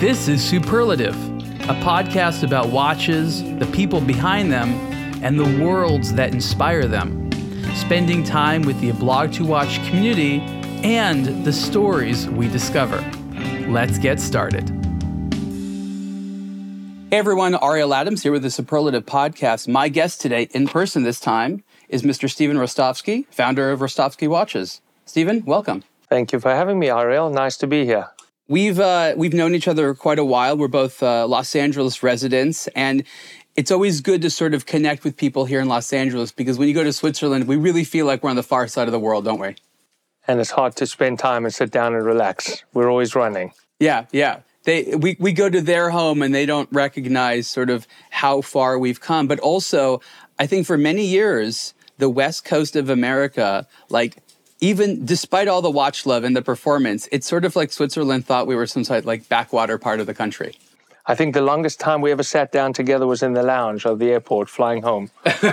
This is Superlative, a podcast about watches, the people behind them, and the worlds that inspire them. Spending time with the Blog to Watch community and the stories we discover. Let's get started. Hey everyone, Ariel Adams here with the Superlative Podcast. My guest today, in person this time, is Mr. Steven Rostovsky, founder of Rostovsky Watches. Steven, welcome. Thank you for having me, Ariel. Nice to be here. We've uh, we've known each other quite a while. We're both uh, Los Angeles residents, and it's always good to sort of connect with people here in Los Angeles because when you go to Switzerland, we really feel like we're on the far side of the world, don't we? And it's hard to spend time and sit down and relax. We're always running. Yeah, yeah. They we we go to their home and they don't recognize sort of how far we've come. But also, I think for many years, the West Coast of America, like even despite all the watch love and the performance, it's sort of like Switzerland thought we were some sort of like backwater part of the country. I think the longest time we ever sat down together was in the lounge of the airport flying home.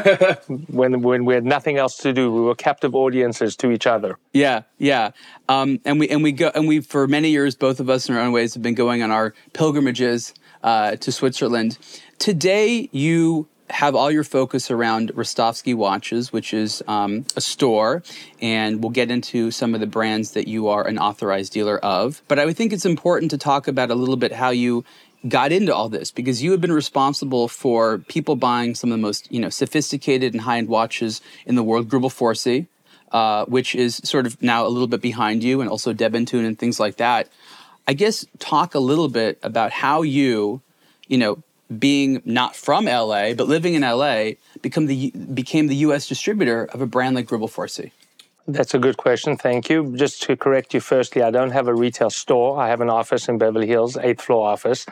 when, when we had nothing else to do, we were captive audiences to each other. Yeah, yeah. Um, and we and we go and we for many years, both of us in our own ways have been going on our pilgrimages uh, to Switzerland. Today, you have all your focus around Rostovsky Watches, which is um, a store, and we'll get into some of the brands that you are an authorized dealer of. But I would think it's important to talk about a little bit how you got into all this because you have been responsible for people buying some of the most you know sophisticated and high-end watches in the world, Greubel Forsey, uh, which is sort of now a little bit behind you, and also De Bethune and things like that. I guess talk a little bit about how you, you know, being not from LA but living in LA, become the became the U.S. distributor of a brand like Greubel Forsey? That's a good question. Thank you. Just to correct you, firstly, I don't have a retail store. I have an office in Beverly Hills, eighth floor office,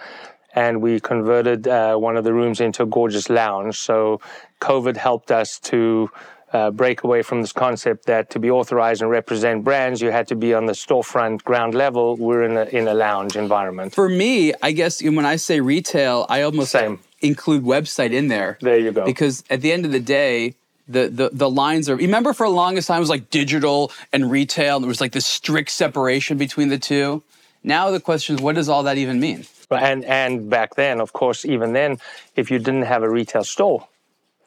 and we converted uh, one of the rooms into a gorgeous lounge. So COVID helped us to uh, break away from this concept that to be authorized and represent brands, you had to be on the storefront ground level. We're in a, in a lounge environment. For me, I guess when I say retail, I almost Same. include website in there. There you go. Because at the end of the day, the, the, the lines are remember for the longest time it was like digital and retail and there was like this strict separation between the two now the question is what does all that even mean and and back then of course even then if you didn't have a retail store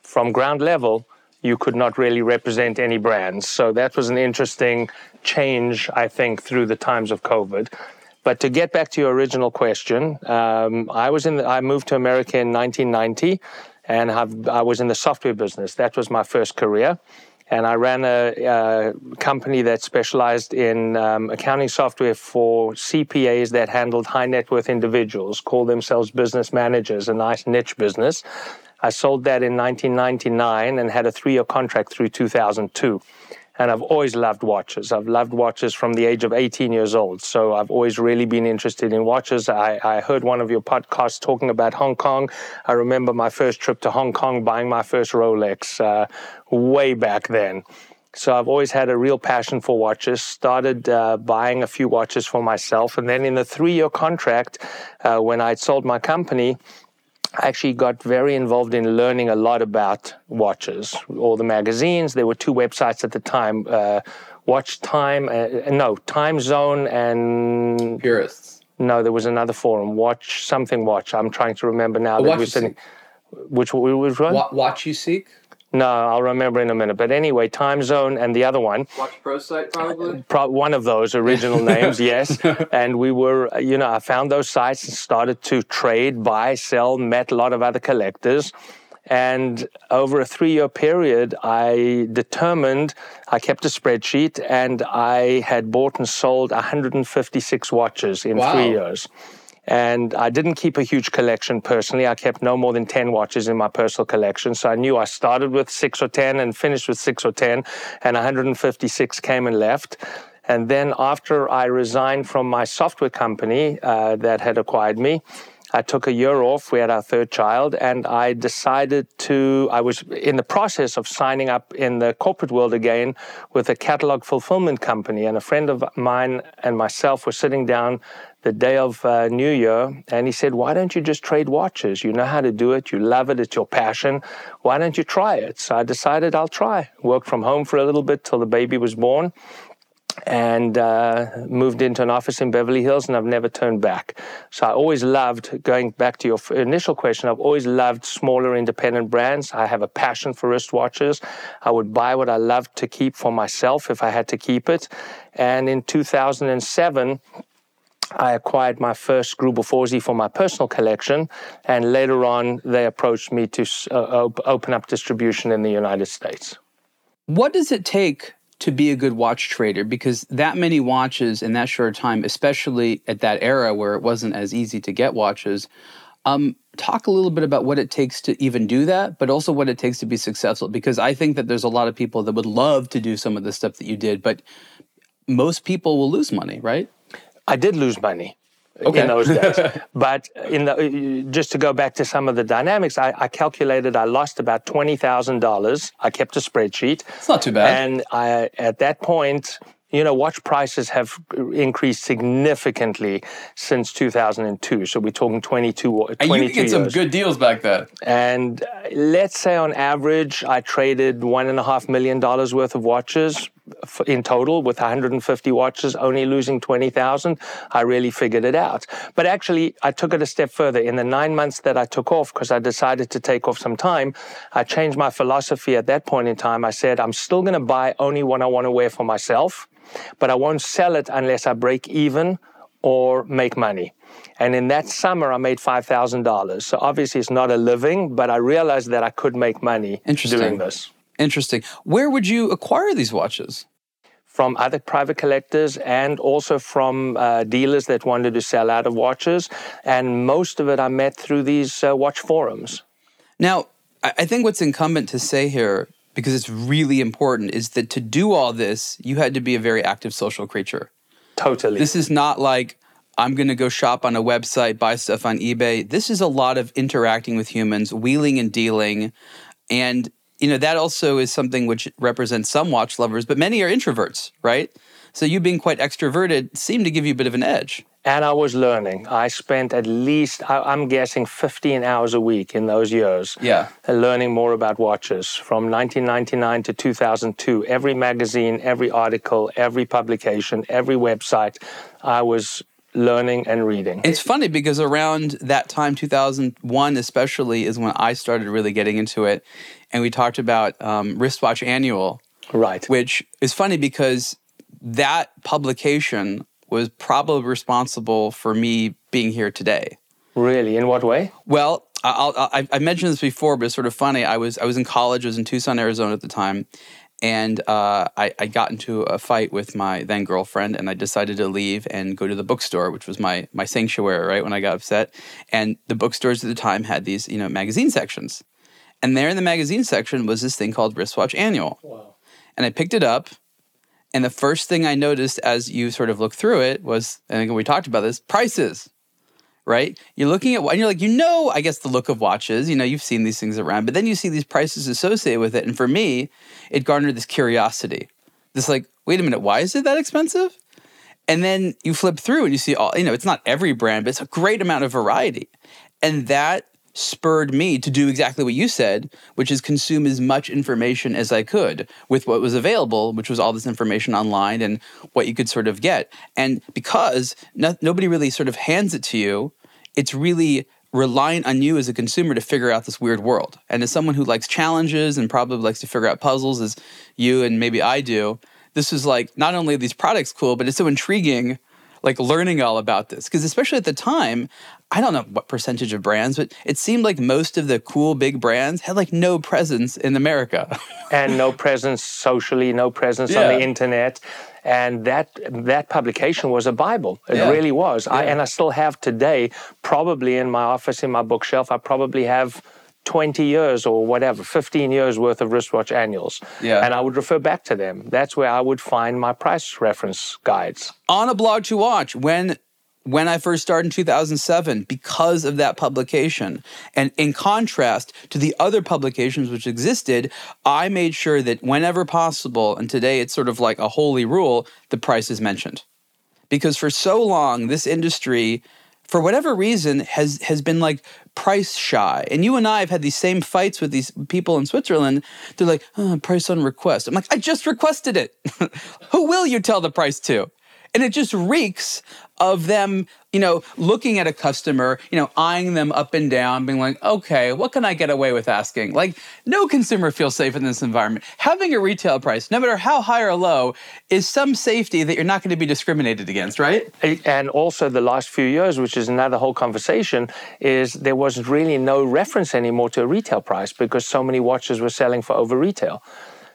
from ground level you could not really represent any brands. So that was an interesting change, I think, through the times of COVID. But to get back to your original question, um, I was in. The, I moved to America in 1990, and I've, I was in the software business. That was my first career, and I ran a, a company that specialized in um, accounting software for CPAs that handled high net worth individuals, called themselves business managers, a nice niche business. I sold that in 1999 and had a three year contract through 2002. And I've always loved watches. I've loved watches from the age of 18 years old. So I've always really been interested in watches. I, I heard one of your podcasts talking about Hong Kong. I remember my first trip to Hong Kong buying my first Rolex uh, way back then. So I've always had a real passion for watches. Started uh, buying a few watches for myself, and then in the three-year contract, uh, when I'd sold my company, I actually got very involved in learning a lot about watches, all the magazines. There were two websites at the time uh, Watch Time, uh, no, Time Zone and. Purists. No, there was another forum, Watch Something Watch. I'm trying to remember now. Watch was in, which, which one? WatchUSeek? No, I'll remember in a minute. But anyway, Time Zone and the other one. Watch Pro Site, probably? Uh, pro- one of those original names, yes. And we were, uh, you know, I found those sites and started to trade, buy, sell, met a lot of other collectors. And over a three year period, I determined, I kept a spreadsheet, and I had bought and sold 156 watches in wow. three years. And I didn't keep a huge collection personally. I kept no more than 10 watches in my personal collection. So I knew I started with six or 10 and finished with six or 10, and 156 came and left. And then after I resigned from my software company uh, that had acquired me, I took a year off. We had our third child, and I decided to. I was in the process of signing up in the corporate world again with a catalog fulfillment company. And a friend of mine and myself were sitting down the day of uh, New Year, and he said, Why don't you just trade watches? You know how to do it, you love it, it's your passion. Why don't you try it? So I decided I'll try. Worked from home for a little bit till the baby was born. and uh, moved into an office in Beverly Hills, and I've never turned back. So I always loved, going back to your initial question, I've always loved smaller independent brands. I have a passion for wristwatches. I would buy what I loved to keep for myself if I had to keep it. And in 2007, I acquired my first Greubel Forsey for my personal collection, and later on, they approached me to uh, open up distribution in the United States. What does it take to be a good watch trader because that many watches in that short time, especially at that era where it wasn't as easy to get watches. Um, talk a little bit about what it takes to even do that, but also what it takes to be successful. Because I think that there's a lot of people that would love to do some of the stuff that you did, but most people will lose money, right? I did lose money okay. in those days. but in the, just to go back to some of the dynamics, I, I calculated I lost about twenty thousand dollars. I kept a spreadsheet. It's not too bad. And I, at that point, you know, watch prices have increased significantly since 2002. So we're talking 22, 22 and you could get some good deals back then. And uh, let's say on average, I traded one and a half million dollars worth of watches in total with 150 watches only losing 20,000 I really figured it out but actually I took it a step further in the 9 months that I took off because I decided to take off some time I changed my philosophy at that point in time I said I'm still going to buy only what I want to wear for myself but I won't sell it unless I break even or make money. And in that summer, I made $5,000. So obviously, it's not a living, but I realized that I could make money doing this. Interesting. Where would you acquire these watches? From other private collectors and also from uh, dealers that wanted to sell out of watches. And most of it I met through these uh, watch forums. Now, I think what's incumbent to say here, because it's really important, is that to do all this, you had to be a very active social creature. Totally. This is not like, I'm going to go shop on a website, buy stuff on eBay. This is a lot of interacting with humans, wheeling and dealing. And you know that also is something which represents some watch lovers, but many are introverts, right? So you being quite extroverted seemed to give you a bit of an edge. And I was learning. I spent at least, I'm guessing, 15 hours a week in those years. Yeah. Uh, learning more about watches from 1999 to 2002. Every magazine, every article, every publication, every website, I was learning and reading. It's funny because around that time, 2001 especially, is when I started really getting into it. And we talked about um, Wristwatch Annual. Right. Which is funny because that publication was probably responsible for me being here today. Really? In what way? Well, I'll, I'll, I mentioned this before, but it's sort of funny. I was I was in college. I was in Tucson, Arizona at the time, and uh, I, I, got into a fight with my then girlfriend, and I decided to leave and go to the bookstore, which was my my sanctuary. Right when I got upset, and the bookstores at the time had these you know magazine sections, and there in the magazine section was this thing called Wristwatch Annual, wow. and I picked it up, and the first thing I noticed as you sort of look through it was, and we talked about this, prices right? You're looking at and you're like, you know, I guess the look of watches, you know, you've seen these things around, but then you see these prices associated with it. And for me, it garnered this curiosity. This like, wait a minute, why is it that expensive? And then you flip through and you see all, you know, it's not every brand, but it's a great amount of variety. And that spurred me to do exactly what you said, which is consume as much information as I could with what was available, which was all this information online and what you could sort of get. And because no, nobody really sort of hands it to you, it's really reliant on you as a consumer to figure out this weird world. And as someone who likes challenges and probably likes to figure out puzzles as you and maybe I do, this is like not only these products cool, but it's so intriguing like learning all about this because especially at the time i don't know what percentage of brands but it seemed like most of the cool big brands had like no presence in america and no presence socially no presence yeah. on the internet and that that publication was a bible it yeah. really was yeah. I, and i still have today probably in my office in my bookshelf i probably have 20 years or whatever, 15 years worth of wristwatch annuals. Yeah. And I would refer back to them. That's where I would find my price reference guides. On aBlogtoWatch, when when I first started in 2007 because of that publication. And in contrast to the other publications which existed, I made sure that whenever possible, and today it's sort of like a holy rule, the price is mentioned. Because for so long, this industry for whatever reason has has been like price shy. And you and I have had these same fights with these people in Switzerland. They're like, oh, price on request. I'm like, I just requested it. Who will you tell the price to? And it just reeks of them, you know, looking at a customer, you know, eyeing them up and down, being like, okay, what can I get away with asking? Like, no consumer feels safe in this environment. Having a retail price, no matter how high or low, is some safety that you're not going to be discriminated against, right? And also, the last few years, which is another whole conversation, is there was really no reference anymore to a retail price because so many watches were selling for over retail.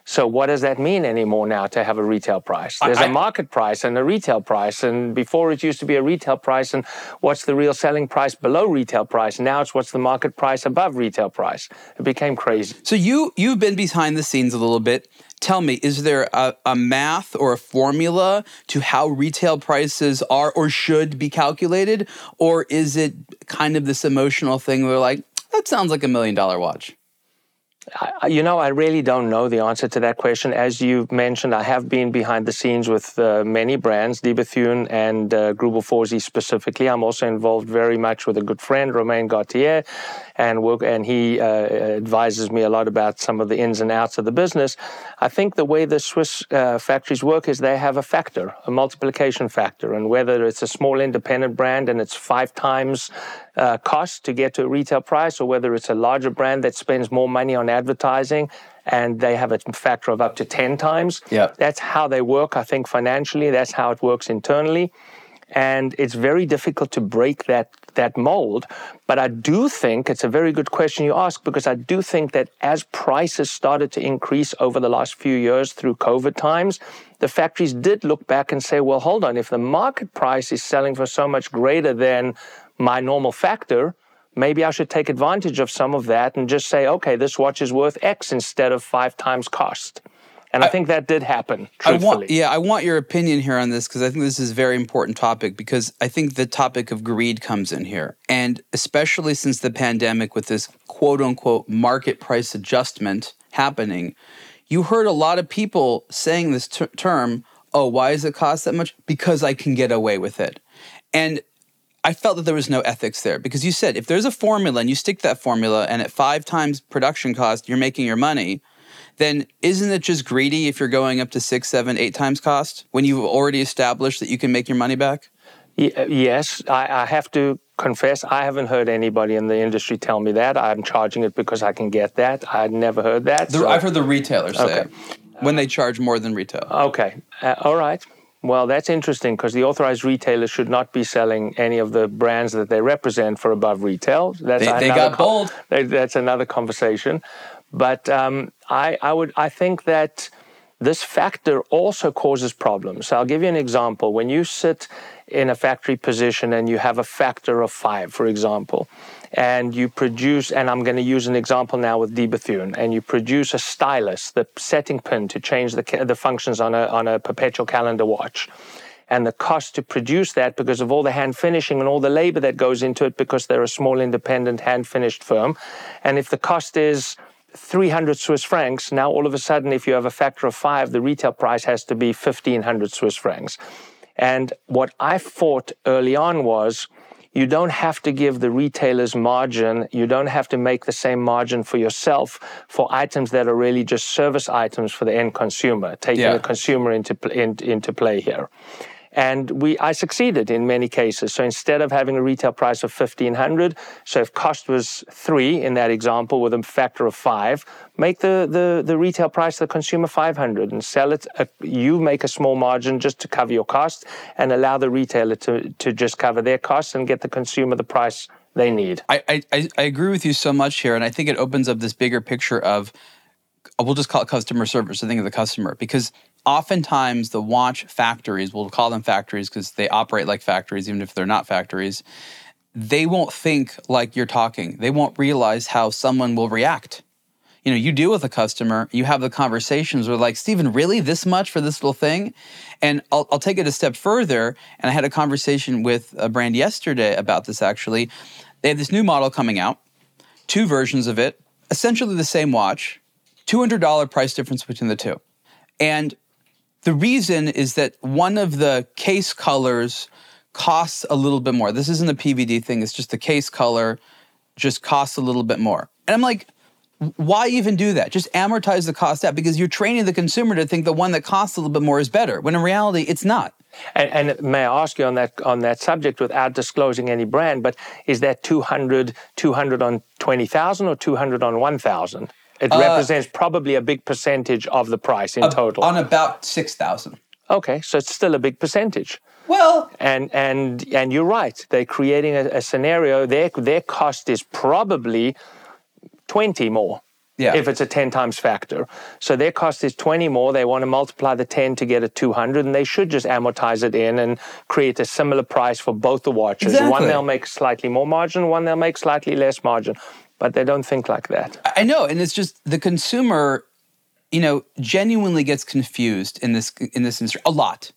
So what does that mean anymore now to have a retail price? There's I, a market price and a retail price. And before it used to be a retail price and what's the real selling price below retail price. Now it's what's the market price above retail price. It became crazy. So you you've been behind the scenes a little bit. Tell me, is there a, a math or a formula to how retail prices are or should be calculated? Or is it kind of this emotional thing where like, that sounds like a million dollar watch? You know, I really don't know the answer to that question. As you mentioned, I have been behind the scenes with uh, many brands, De Bethune and uh, Greubel Forsey specifically. I'm also involved very much with a good friend, Romain Gauthier, and work, and he uh, advises me a lot about some of the ins and outs of the business. I think the way the Swiss uh, factories work is they have a factor, a multiplication factor, and whether it's a small independent brand and it's five times uh, cost to get to a retail price, or whether it's a larger brand that spends more money on advertising and they have a factor of up to 10 times. Yeah. That's how they work, I think, financially. That's how it works internally. And it's very difficult to break that, that mold. But I do think it's a very good question you ask because I do think that as prices started to increase over the last few years through COVID times, the factories did look back and say, well, hold on, if the market price is selling for so much greater than my normal factor, maybe I should take advantage of some of that and just say, okay, this watch is worth X instead of five times cost. And I, I think that did happen. I want, yeah, I want your opinion here on this because I think this is a very important topic because I think the topic of greed comes in here. And especially since the pandemic with this quote unquote market price adjustment happening, you heard a lot of people saying this ter- term, oh, why does it cost that much? Because I can get away with it. And I felt that there was no ethics there because you said if there's a formula and you stick that formula and at five times production cost, you're making your money, then isn't it just greedy if you're going up to six, seven, eight times cost when you've already established that you can make your money back? Yes, I, I have to confess, I haven't heard anybody in the industry tell me that. I'm charging it because I can get that. I'd never heard that. The, so. I've heard the retailers say okay. when they charge more than retail. Okay, uh, all right. Well, that's interesting because the authorized retailers should not be selling any of the brands that they represent for above retail. That's they, they got bold. that's another conversation. But um, I, I would, I think that this factor also causes problems. So I'll give you an example. When you sit in a factory position and you have a factor of five, for example, and you produce, and I'm going to use an example now with De Bethune, and you produce a stylus, the setting pin to change the, the functions on a, on a perpetual calendar watch. And the cost to produce that because of all the hand finishing and all the labor that goes into it because they're a small independent hand finished firm. And if the cost is 300 Swiss francs, now all of a sudden, if you have a factor of five, the retail price has to be 1500 Swiss francs. And what I fought early on was you don't have to give the retailers margin. You don't have to make the same margin for yourself for items that are really just service items for the end consumer, taking yeah. the consumer into, in, into play here. And we, I succeeded in many cases. So instead of having a retail price of 1500, so if cost was three in that example with a factor of five, make the, the, the retail price to the consumer 500 and sell it. Uh, you make a small margin just to cover your cost and allow the retailer to, to just cover their costs and get the consumer the price they need. I, I, I agree with you so much here. And I think it opens up this bigger picture of, Uh, we'll just call it customer service, the think of the customer, because oftentimes the watch factories, we'll call them factories because they operate like factories, even if they're not factories, they won't think like you're talking. They won't realize how someone will react. You know, you deal with a customer, you have the conversations where, like, Steven, really this much for this little thing? And I'll, I'll take it a step further. And I had a conversation with a brand yesterday about this actually. They have this new model coming out, two versions of it, essentially the same watch, $200 price difference between the two. And the reason is that one of the case colors costs a little bit more. This isn't a PVD thing, it's just the case color just costs a little bit more. And I'm like, why even do that? Just amortize the cost out because you're training the consumer to think the one that costs a little bit more is better, when in reality, it's not. And, and, may I ask you on that on that subject, without disclosing any brand, but is that 200, 200 on twenty thousand or two hundred on one thousand? It uh, represents probably a big percentage of the price in uh, total. On about six thousand. Okay, so it's still a big percentage. Well, and and and you're right. They're creating a, a scenario. Their their cost is probably twenty more. Yeah. If it's a 10 times factor. So their cost is 20 more. They want to multiply the 10 to get a 200, and they should just amortize it in and create a similar price for both the watches. Exactly. One they'll make slightly more margin, one they'll make slightly less margin. But they don't think like that. I know. And it's just the consumer, you know, genuinely gets confused in this in this industry a lot.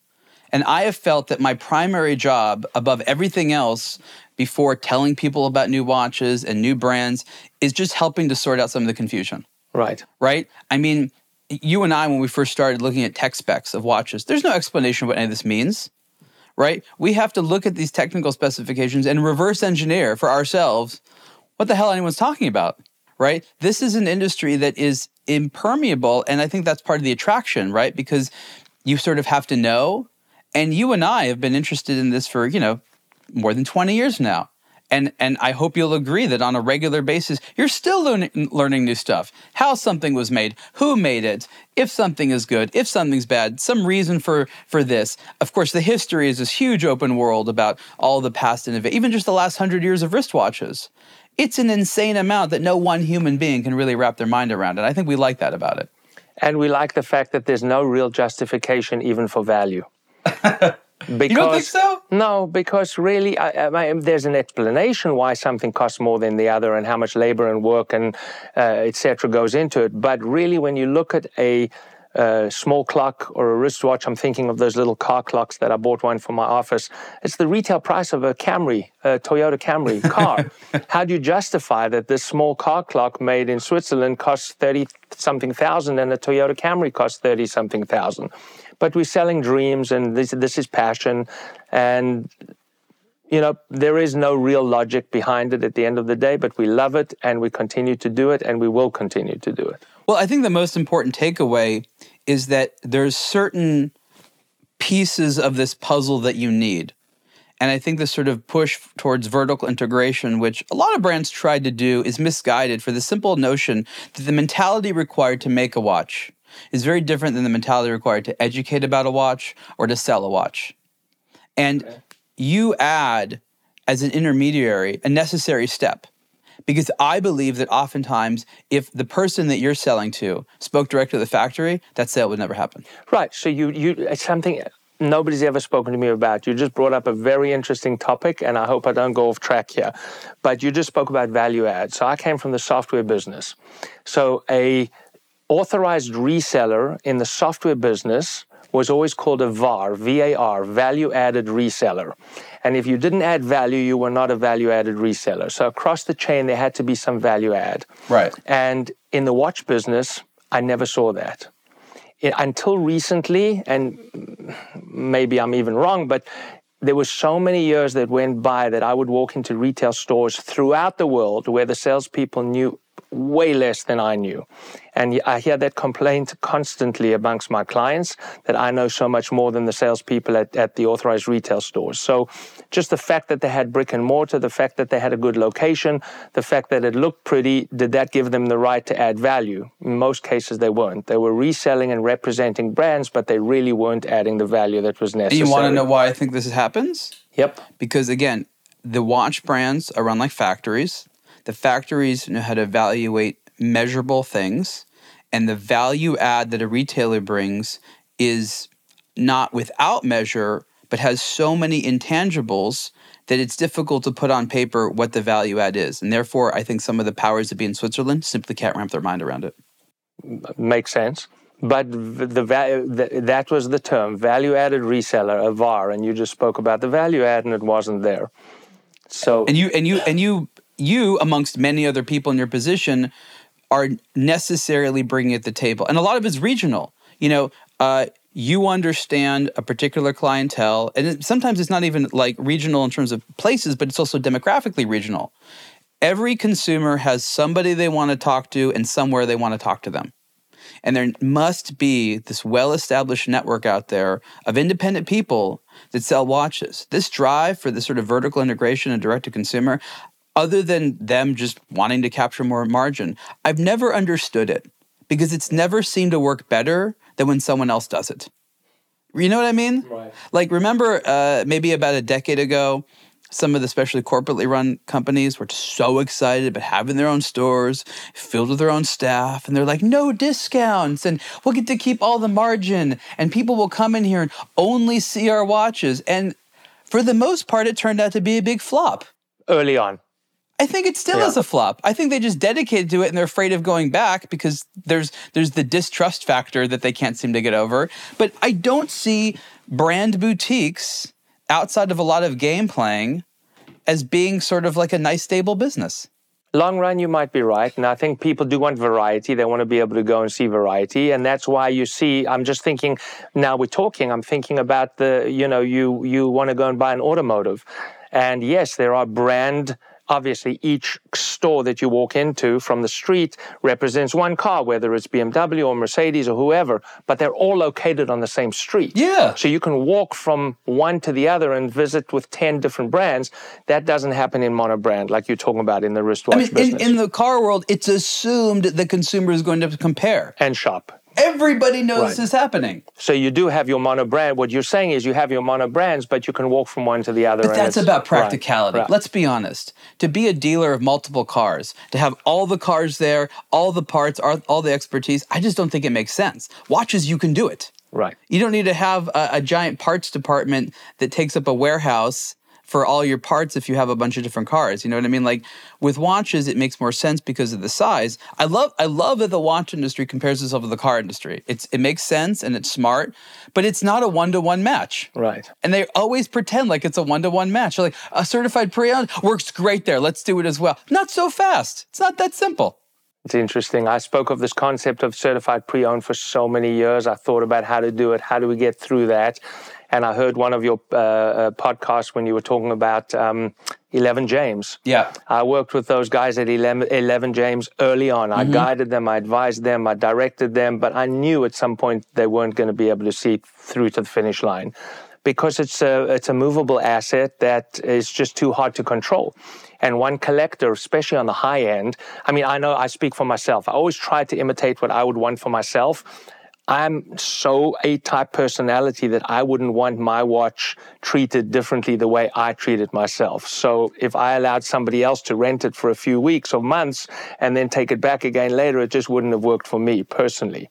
And I have felt that my primary job above everything else before telling people about new watches and new brands is just helping to sort out some of the confusion. Right. Right? I mean, you and I, when we first started looking at tech specs of watches, there's no explanation of what any of this means. Right? We have to look at these technical specifications and reverse engineer for ourselves what the hell anyone's talking about. Right? This is an industry that is impermeable. And I think that's part of the attraction, right? Because you sort of have to know and you and I have been interested in this for, you know, more than 20 years now. And, and I hope you'll agree that on a regular basis, you're still learning, learning new stuff. How something was made, who made it, if something is good, if something's bad, some reason for, for this. Of course, the history is this huge open world about all the past innovation, even just the last hundred years of wristwatches. It's an insane amount that no one human being can really wrap their mind around. And I think we like that about it. And we like the fact that there's no real justification even for value. because, you don't think so? No, because really, I, I, there's an explanation why something costs more than the other, and how much labor and work and uh, etc. goes into it. But really, when you look at a a small clock or a wristwatch. I'm thinking of those little car clocks that I bought one for my office. It's the retail price of a Camry, a Toyota Camry car. How do you justify that this small car clock made in Switzerland costs 30 something thousand and a Toyota Camry costs 30 something thousand? but we're selling dreams and this, this is passion and you know there is no real logic behind it at the end of the day but we love it and we continue to do it and we will continue to do it well i think the most important takeaway is that there's certain pieces of this puzzle that you need and I think this sort of push towards vertical integration, which a lot of brands tried to do, is misguided for the simple notion that the mentality required to make a watch is very different than the mentality required to educate about a watch or to sell a watch. And okay. You add, as an intermediary, a necessary step. Because I believe that oftentimes, if the person that you're selling to spoke directly to the factory, that sale would never happen. Right. So you, you, it's something nobody's ever spoken to me about. You just brought up a very interesting topic, and I hope I don't go off track here. But you just spoke about value add. So I came from the software business. So a authorized reseller in the software business was always called a VAR, V-A-R, value added reseller. And if you didn't add value, you were not a value added reseller. So across the chain, there had to be some value add. Right. And in the watch business, I never saw that. It, until recently, and maybe I'm even wrong, but there were so many years that went by that I would walk into retail stores throughout the world where the salespeople knew way less than I knew. And I hear that complaint constantly amongst my clients that I know so much more than the salespeople at, at the authorized retail stores. So just the fact that they had brick and mortar, the fact that they had a good location, the fact that it looked pretty, did that give them the right to add value? In most cases, they weren't. They were reselling and representing brands, but they really weren't adding the value that was necessary. And you want to know why I think this happens? Yep. Because again, the watch brands are run like factories the factories know how to evaluate measurable things, and the value add that a retailer brings is not without measure, but has so many intangibles that it's difficult to put on paper what the value add is. And therefore, I think some of the powers that be in Switzerland simply can't wrap their mind around it. Makes sense. But the, the, that was the term, value added reseller, a VAR, and you just spoke about the value add, and it wasn't there. So and you and you and you you, amongst many other people in your position, are necessarily bringing at the table. And a lot of it's regional. You know, uh, you understand a particular clientele, and it, sometimes it's not even like regional in terms of places, but it's also demographically regional. Every consumer has somebody they want to talk to and somewhere they want to talk to them. And there must be this well established network out there of independent people that sell watches. This drive for this sort of vertical integration and direct to consumer, other than them just wanting to capture more margin, I've never understood it because it's never seemed to work better than when someone else does it. You know what I mean? Right. Like, remember uh, maybe about a decade ago, some of the especially corporately run companies were so excited about having their own stores filled with their own staff and they're like no discounts and we'll get to keep all the margin and people will come in here and only see our watches and for the most part it turned out to be a big flop Early on. I think it still Yeah. is a flop. I think they just dedicated to it and they're afraid of going back because there's there's the distrust factor that they can't seem to get over. But I don't see brand boutiques outside of a lot of game playing as being sort of like a nice stable business. Long run, you might be right. And I think people do want variety. They want to be able to go and see variety. And that's why you see, I'm just thinking, now we're talking, I'm thinking about the, you know, you, you want to go and buy an automotive. And yes, there are brand, obviously each store that you walk into from the street represents one car, whether it's BMW or Mercedes or whoever, but they're all located on the same street. Yeah. So you can walk from one to the other and visit with 10 different brands. That doesn't happen in monobrand like you're talking about in the wristwatch I mean, business. in the car world, it's assumed the consumer is going to compare. and shop. Everybody knows Right. this is happening. So you do have your mono brand. What you're saying is you have your mono brands, but you can walk from one to the other. But that's about practicality. right. Let's be honest. To be a dealer of multiple cars, to have all the cars there, all the parts, all all the expertise, I just don't think it makes sense. Watches, you can do it. Right. You don't need to have a, a giant parts department that takes up a warehouse for all your parts if you have a bunch of different cars. You know what I mean? Like with watches, it makes more sense because of the size. I love I love that the watch industry compares itself to the car industry. It's it makes sense and it's smart, but it's not a one to one match. Right. And they always pretend like it's a one to one match. They're like a certified pre-owned works great there. Let's do it as well. Not so fast. It's not that simple. It's interesting. I spoke of this concept of certified pre owned for so many years. I thought about how to do it. How do we get through that? And I heard one of your uh, uh, podcasts when you were talking about um, 11 James. Yeah. I worked with those guys at 11, 11 James early on. I guided them, I advised them, I directed them, but I knew at some point they weren't going to be able to see through to the finish line because it's a, it's a movable asset that is just too hard to control. And one collector, especially on the high end, I mean, I know I speak for myself. I always try to imitate what I would want for myself. I'm so A type personality that I wouldn't want my watch treated differently the way I treat it myself. So if I allowed somebody else to rent it for a few weeks or months and then take it back again later, it just wouldn't have worked for me personally.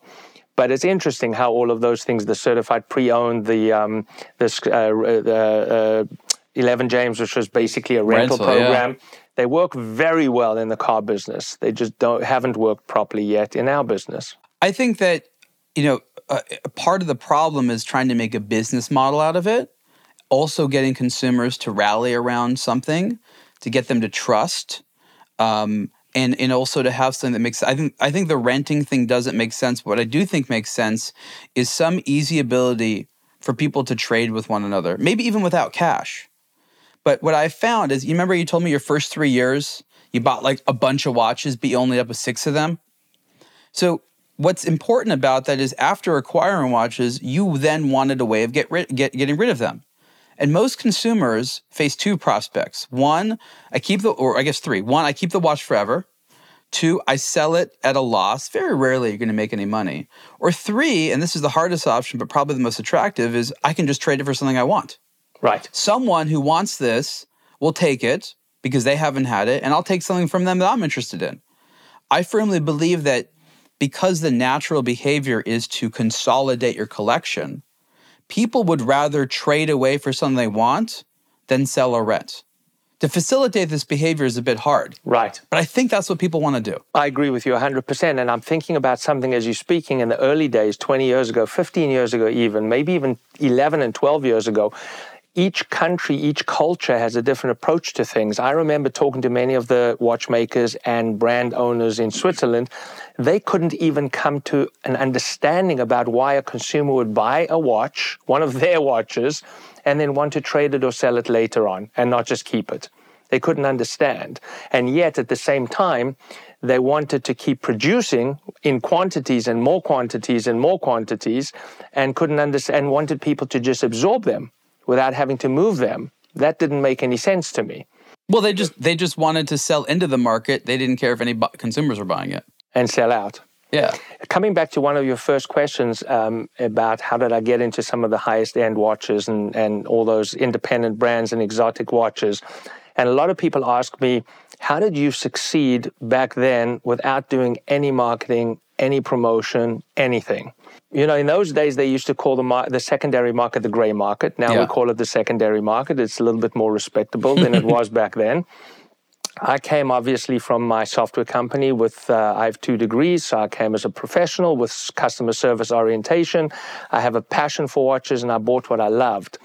But it's interesting how all of those things, the certified pre-owned, the um, this uh, the uh, 11 James, which was basically a rental, Rental, yeah. program, they work very well in the car business. They just don't haven't worked properly yet in our business. I think that you know a part of the problem is trying to make a business model out of it. Also, getting consumers to rally around something to get them to trust, um, and and also to have something that makes. I think I think the renting thing doesn't make sense. What I do think makes sense is some easy ability for people to trade with one another, maybe even without cash. But what I found is, you remember you told me your first three years you bought like a bunch of watches, but you only up with six of them. So what's important about that is after acquiring watches, you then wanted a way of get rid, get, getting rid of them. And most consumers face two prospects. One, I keep the, or I guess three. One, I keep the watch forever. Two, I sell it at a loss. Very rarely you're going to make any money. Or three, and this is the hardest option, but probably the most attractive, is I can just trade it for something I want Right. someone who wants this will take it because they haven't had it, and I'll take something from them that I'm interested in. I firmly believe that because the natural behavior is to consolidate your collection, people would rather trade away for something they want than sell or rent. To facilitate this behavior is a bit hard, Right. but I think that's what people want to do. I agree with you 100%. And I'm thinking about something as you're speaking in the early days, 20 years ago, 15 years ago, even, maybe even 11 and 12 years ago. Each country, each culture has a different approach to things. I remember talking to many of the watchmakers and brand owners in Switzerland. They couldn't even come to an understanding about why a consumer would buy a watch, one of their watches, and then want to trade it or sell it later on and not just keep it. They couldn't understand. And yet, at the same time, they wanted to keep producing in quantities and more quantities and more quantities and couldn't understand and wanted people to just absorb them without having to move them. That didn't make any sense to me. Well, they just they just wanted to sell into the market. They didn't care if any bu- consumers were buying it and sell out. Yeah. Coming back to one of your first questions um, about how did I get into some of the highest end watches and, and all those independent brands and exotic watches. And a lot of people ask me, how did you succeed back then without doing any marketing, any promotion, anything? You know, in those days, they used to call the, mar- the secondary market the gray market. Now yeah. we call it the secondary market. It's a little bit more respectable than it was back then. I came obviously from my software company with, uh, I have two degrees. So I came as a professional with customer service orientation. I have a passion for watches and I bought what I loved.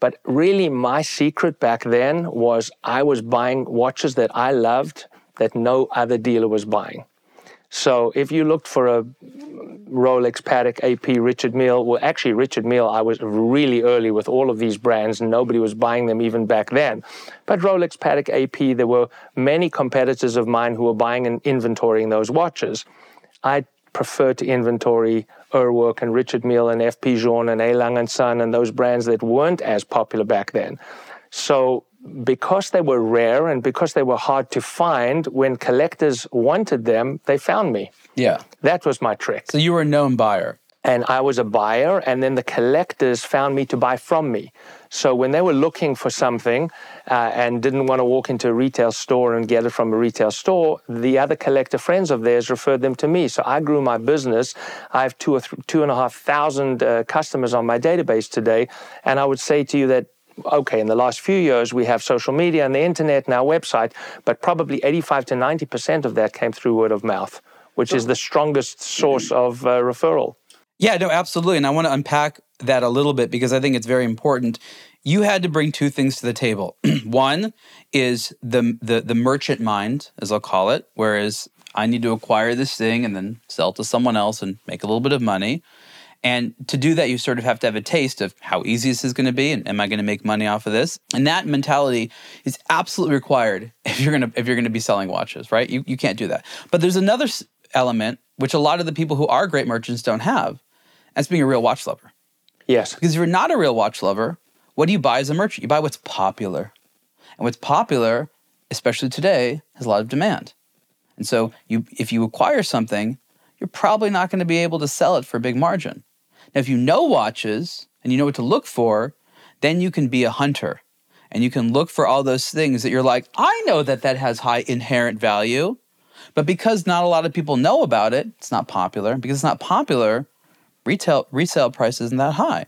But really, my secret back then was I was buying watches that I loved that no other dealer was buying. So if you looked for a Rolex, Patek, AP, Richard Mille, well, actually, Richard Mille, I was really early with all of these brands, and nobody was buying them even back then. But Rolex, Patek, AP, there were many competitors of mine who were buying and inventorying those watches. I prefer to inventory Urwerk and Richard Mille and F.P. Journe and A. Lange & Son and those brands that weren't as popular back then. So because they were rare and because they were hard to find, when collectors wanted them, they found me. Yeah. That was my trick. So you were a known buyer. And I was a buyer, and then the collectors found me to buy from me. So when they were looking for something uh, and didn't want to walk into a retail store and get it from a retail store, the other collector friends of theirs referred them to me. So I grew my business. I have two or th- two and a half thousand uh, customers on my database today, and I would say to you that okay, in the last few years, we have social media and the internet and our website, but probably 85 to 90% of that came through word of mouth, which is the strongest source of uh, referral. Yeah, no, absolutely. And I want to unpack that a little bit because I think it's very important. You had to bring two things to the table. One is the, the the merchant mind, as I'll call it, whereas I need to acquire this thing and then sell to someone else and make a little bit of money. And to do that, you sort of have to have a taste of how easy this is going to be, and am I going to make money off of this? And that mentality is absolutely required if you're going to if you're going to be selling watches, right? You you can't do that. But there's another element which a lot of the people who are great merchants don't have. That's being a real watch lover. Yes. Because if you're not a real watch lover, what do you buy as a merchant? You buy what's popular, and what's popular, especially today, has a lot of demand. And so you if you acquire something, you're probably not going to be able to sell it for a big margin. Now, if you know watches and you know what to look for, then you can be a hunter and you can look for all those things that you're like, I know that that has high inherent value. But because not a lot of people know about it, it's not popular. Because it's not popular, retail resale price isn't that high.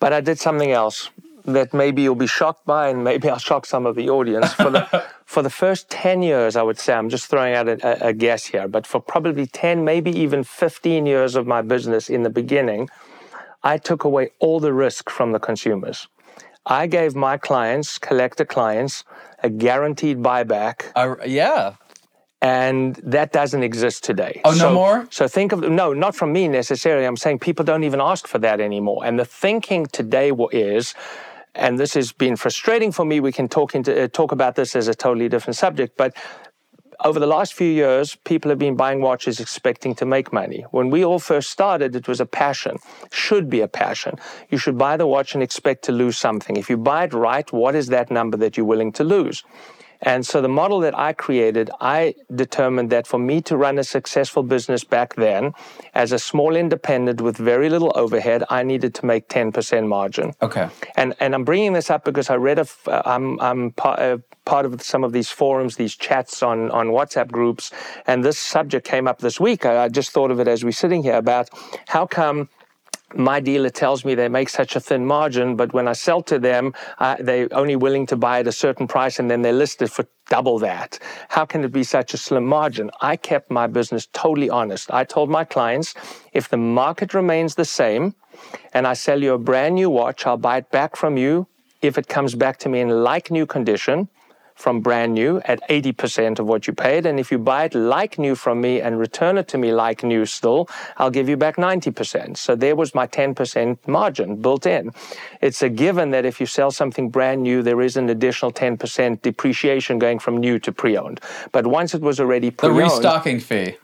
But I did something else that maybe you'll be shocked by, and maybe I'll shock some of the audience. For the for the first ten years, I would say I'm just throwing out a, a guess here, but for probably ten, maybe even fifteen years of my business in the beginning, I took away all the risk from the consumers. I gave my clients, collector clients, a guaranteed buyback. Uh, yeah. And that doesn't exist today. Oh, so, no more? So think of, no, not from me necessarily. I'm saying people don't even ask for that anymore. And the thinking today is, and this has been frustrating for me. We can talk into uh, talk about this as a totally different subject, but over the last few years, people have been buying watches expecting to make money. When we all first started, it was a passion, should be a passion. You should buy the watch and expect to lose something. If you buy it right, what is that number that you're willing to lose? And so the model that I created, I determined that for me to run a successful business back then, as a small independent with very little overhead, I needed to make 10% margin. Okay. And and I'm bringing this up because I read a, I'm I'm part, uh, part of some of these forums, these chats on on WhatsApp groups, and this subject came up this week. I, I just thought of it as we're sitting here about how come my dealer tells me they make such a thin margin, but when I sell to them, uh, they're only willing to buy at a certain price and then they list it for double that. How can it be such a slim margin? I kept my business totally honest. I told my clients if the market remains the same and I sell you a brand new watch, I'll buy it back from you if it comes back to me in like new condition from brand new at 80% of what you paid. And if you buy it like new from me and return it to me like new still, I'll give you back 90%. So there was my 10% margin built in. It's a given that if you sell something brand new, there is an additional 10% depreciation going from new to pre owned. But once it was already pre owned, the restocking fee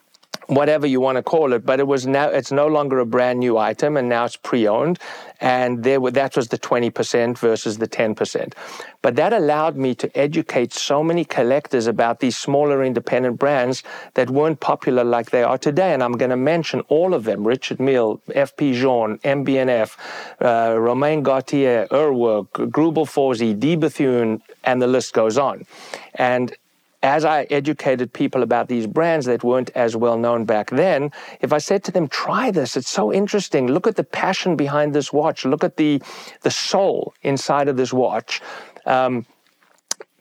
whatever you want to call it, but it was now it's no longer a brand new item and now it's pre-owned, and there were, that was the 20% versus the 10%. But that allowed me to educate so many collectors about these smaller independent brands that weren't popular like they are today, and I'm going to mention all of them: Richard Mille, FP Journe, MB&F, uh, Romain Gauthier, Urwerk, Greubel Forsey, De Bethune, and the list goes on. And as I educated people about these brands that weren't as well known back then, if I said to them, try this, it's so interesting. Look at the passion behind this watch. Look at the, the soul inside of this watch. Um,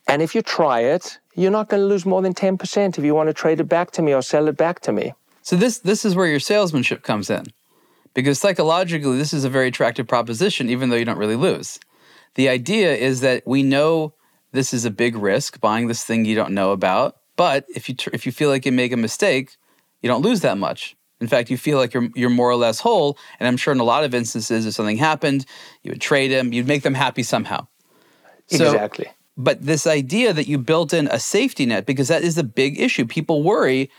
and if you try it, you're not going to lose more than 10% if you want to trade it back to me or sell it back to me. So this this is where your salesmanship comes in. Because psychologically this is a very attractive proposition even though you don't really lose. The idea is that we know this is a big risk buying this thing you don't know about. But if you tr- if you feel like you make a mistake, you don't lose that much. In fact, you feel like you're you're more or less whole. And I'm sure in a lot of instances, if something happened, you would trade them, you'd make them happy somehow. So, exactly. But this idea that you built in a safety net, because that is the big issue. People worry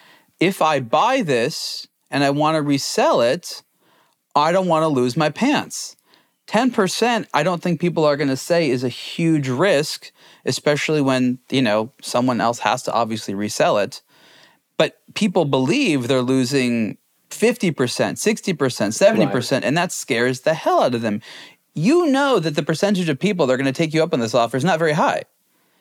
if I buy this and I want to resell it, I don't want to lose my pants. 10%, I don't think people are going to say is a huge risk especially when, you know, someone else has to obviously resell it. But people believe they're losing 50%, 60%, 70%, right. and that scares the hell out of them. You know that the percentage of people that are going to take you up on this offer is not very high.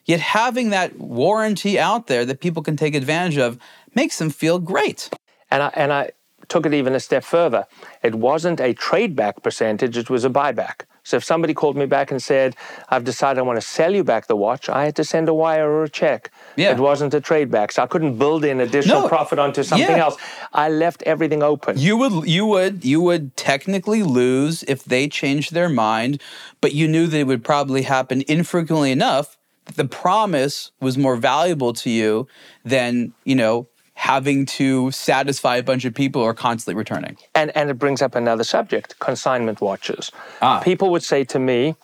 Yet having that warranty out there that people can take advantage of makes them feel great. And I, and I took it even a step further. It wasn't a trade back percentage, it was a buyback. So if somebody called me back and said, I've decided I want to sell you back the watch, I had to send a wire or a check. Yeah. It wasn't a trade back. So I couldn't build in additional no. profit onto something yeah. else. I left everything open. You would you would you would technically lose if they changed their mind, but you knew that it would probably happen infrequently enough that the promise was more valuable to you than, you know, having to satisfy a bunch of people are constantly returning. And, and it brings up another subject consignment watches. Ah. People would say to me,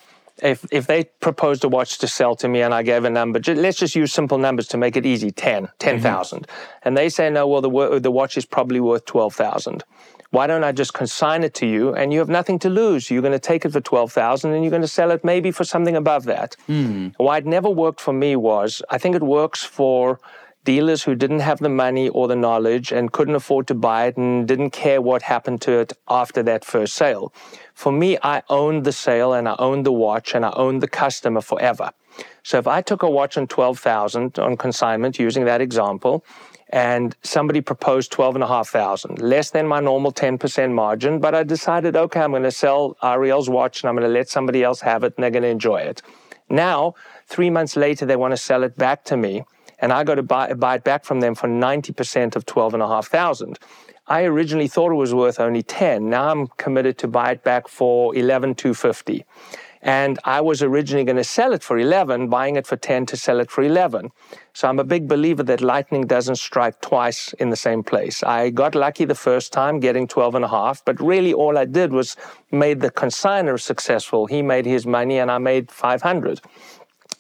if, if they proposed a watch to sell to me and I gave a number, let's just use simple numbers to make it easy 10, 10,000. Mm-hmm. And they say, no, well, the, the watch is probably worth 12,000. Why don't I just consign it to you and you have nothing to lose? You're going to take it for 12,000 and you're going to sell it maybe for something above that. Mm. Why it never worked for me was I think it works for dealers who didn't have the money or the knowledge and couldn't afford to buy it and didn't care what happened to it after that first sale. For me, I owned the sale and I owned the watch and I owned the customer forever. So if I took a watch on 12,000 on consignment using that example, and somebody proposed 12,500, less than my normal 10% margin, but I decided, okay, I'm going to sell Ariel's watch and I'm going to let somebody else have it and they're going to enjoy it. Now, three months later, they want to sell it back to me and I got to buy, buy it back from them for 90% of 12,500. I originally thought it was worth only 10. Now I'm committed to buy it back for 11,250. And I was originally going to sell it for 11, buying it for 10 to sell it for 11. So I'm a big believer that lightning doesn't strike twice in the same place. I got lucky the first time getting 12 and a half, but really all I did was made the consigner successful. He made his money and I made 500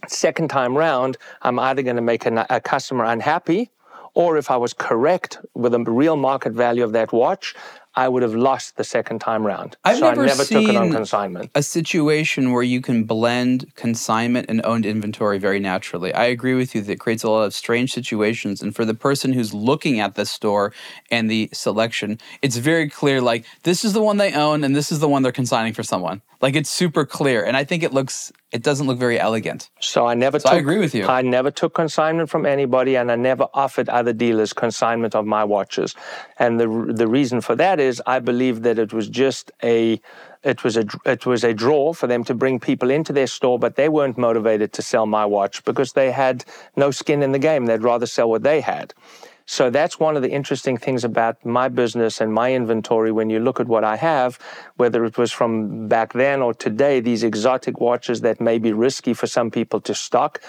second time round, I'm either going to make a, a customer unhappy, or if I was correct with the real market value of that watch, I would have lost the second time round. I've so never I never seen took it on consignment. A situation where you can blend consignment and owned inventory very naturally. I agree with you that it creates a lot of strange situations. And for the person who's looking at the store and the selection, it's very clear like this is the one they own and this is the one they're consigning for someone. Like it's super clear. And I think it looks it doesn't look very elegant. So I never so took, I agree with you. I never took consignment from anybody and I never offered other dealers consignment of my watches. And the the reason for that is I believe that it was just a it was a it was a draw for them to bring people into their store, but they weren't motivated to sell my watch because they had no skin in the game. They'd rather sell what they had. So that's one of the interesting things about my business and my inventory when you look at what I have, whether it was from back then or today, these exotic watches that may be risky for some people to stock.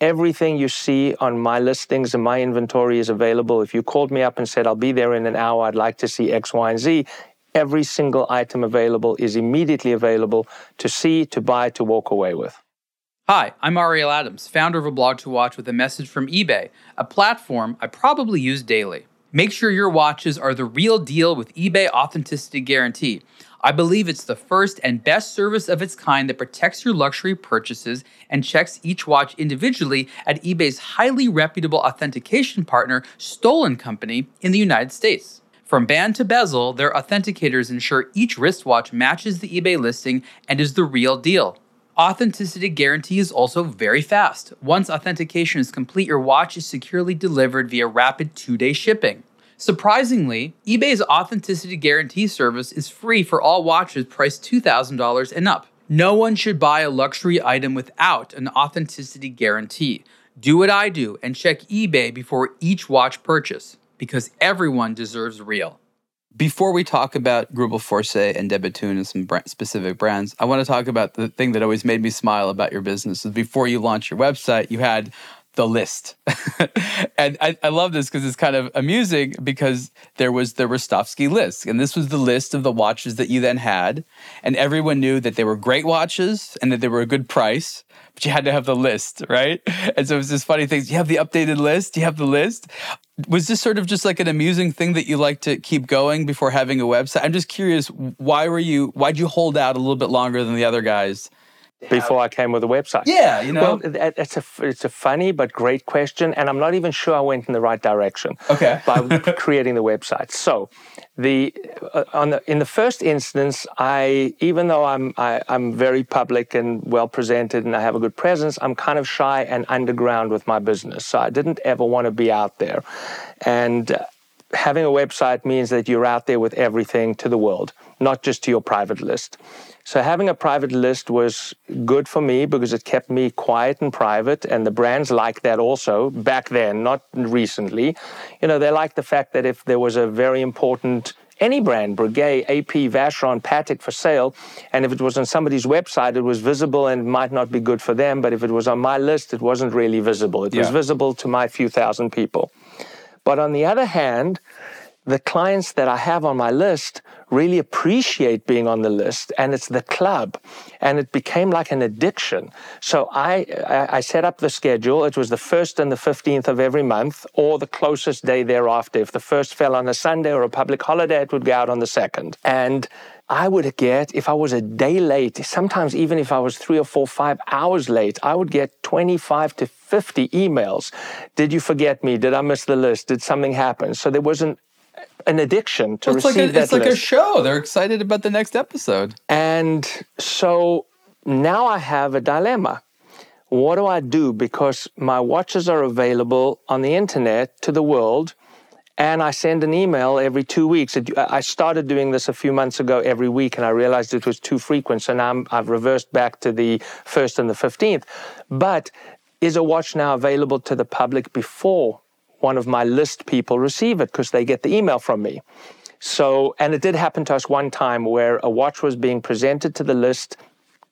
Everything you see on my listings and my inventory is available. If you called me up and said, I'll be there in an hour, I'd like to see X, Y, and Z, every single item available is immediately available to see, to buy, to walk away with. Hi, I'm Ariel Adams, founder of aBlogtoWatch with a message from eBay, a platform I probably use daily. Make sure your watches are the real deal with eBay Authenticity Guarantee. I believe it's the first and best service of its kind that protects your luxury purchases and checks each watch individually at eBay's highly reputable authentication partner, Stoll and Company, in the United States. From band to bezel, their authenticators ensure each wristwatch matches the eBay listing and is the real deal. Authenticity guarantee is also very fast. Once authentication is complete, your watch is securely delivered via rapid two day shipping. Surprisingly, eBay's authenticity guarantee service is free for all watches priced $2,000 and up. No one should buy a luxury item without an authenticity guarantee. Do what I do and check eBay before each watch purchase because everyone deserves real. Before we talk about Greubel Forsey and De Bethune and some specific brands, I want to talk about the thing that always made me smile about your business. Is before you launched your website, you had the list, and I, I, love this because it's kind of amusing because there was the Rostovsky list, and this was the list of the watches that you then had, and everyone knew that they were great watches and that they were a good price, but you had to have the list, right? And so it was this funny thing. You have the updated list. You have the list was this sort of just like an amusing thing that you like to keep going before having a website? I'm just curious, why were you, why'd you hold out a little bit longer than the other guys? Before I came with a website. Yeah, you know. Well, it's a it's a funny but great question, and I'm not even sure I went in the right direction. Okay. by creating the website. So, the uh, on the in the first instance, I even though I'm I, I'm very public and well presented and I have a good presence, I'm kind of shy and underground with my business. So I didn't ever want to be out there, and. Uh, having a website means that you're out there with everything to the world, not just to your private list. So having a private list was good for me because it kept me quiet and private, and the brands like that also back then, not recently. You know, they like the fact that if there was a very important any brand, Breguet, AP, Vacheron, Patek for sale. And if it was on somebody's website, it was visible and might not be good for them. But if it was on my list, it wasn't really visible. It yeah. was visible to my few thousand people. But on the other hand, the clients that I have on my list really appreciate being on the list and it's the club and it became like an addiction so I, I set up the schedule it was the first and the 15th of every month or the closest day thereafter if the first fell on a sunday or a public holiday it would go out on the second and I would get, if I was a day late, sometimes even if I was three or four, five hours late, I would get 25 to 50 emails. Did you forget me? Did I miss the list? Did something happen? So there wasn't an addiction to well, it's receive like a, that It's like a show. They're excited about the next episode. And so now I have a dilemma. What do I do? Because my watches are available on the internet to the world, and I send an email every two weeks. I started doing this a few months ago every week, and I realized it was too frequent. So now i have reversed back to the first and the 15th. But is a watch now available to the public before one of my list people receive it because they get the email from me. So, and it did happen to us one time where a watch was being presented to the list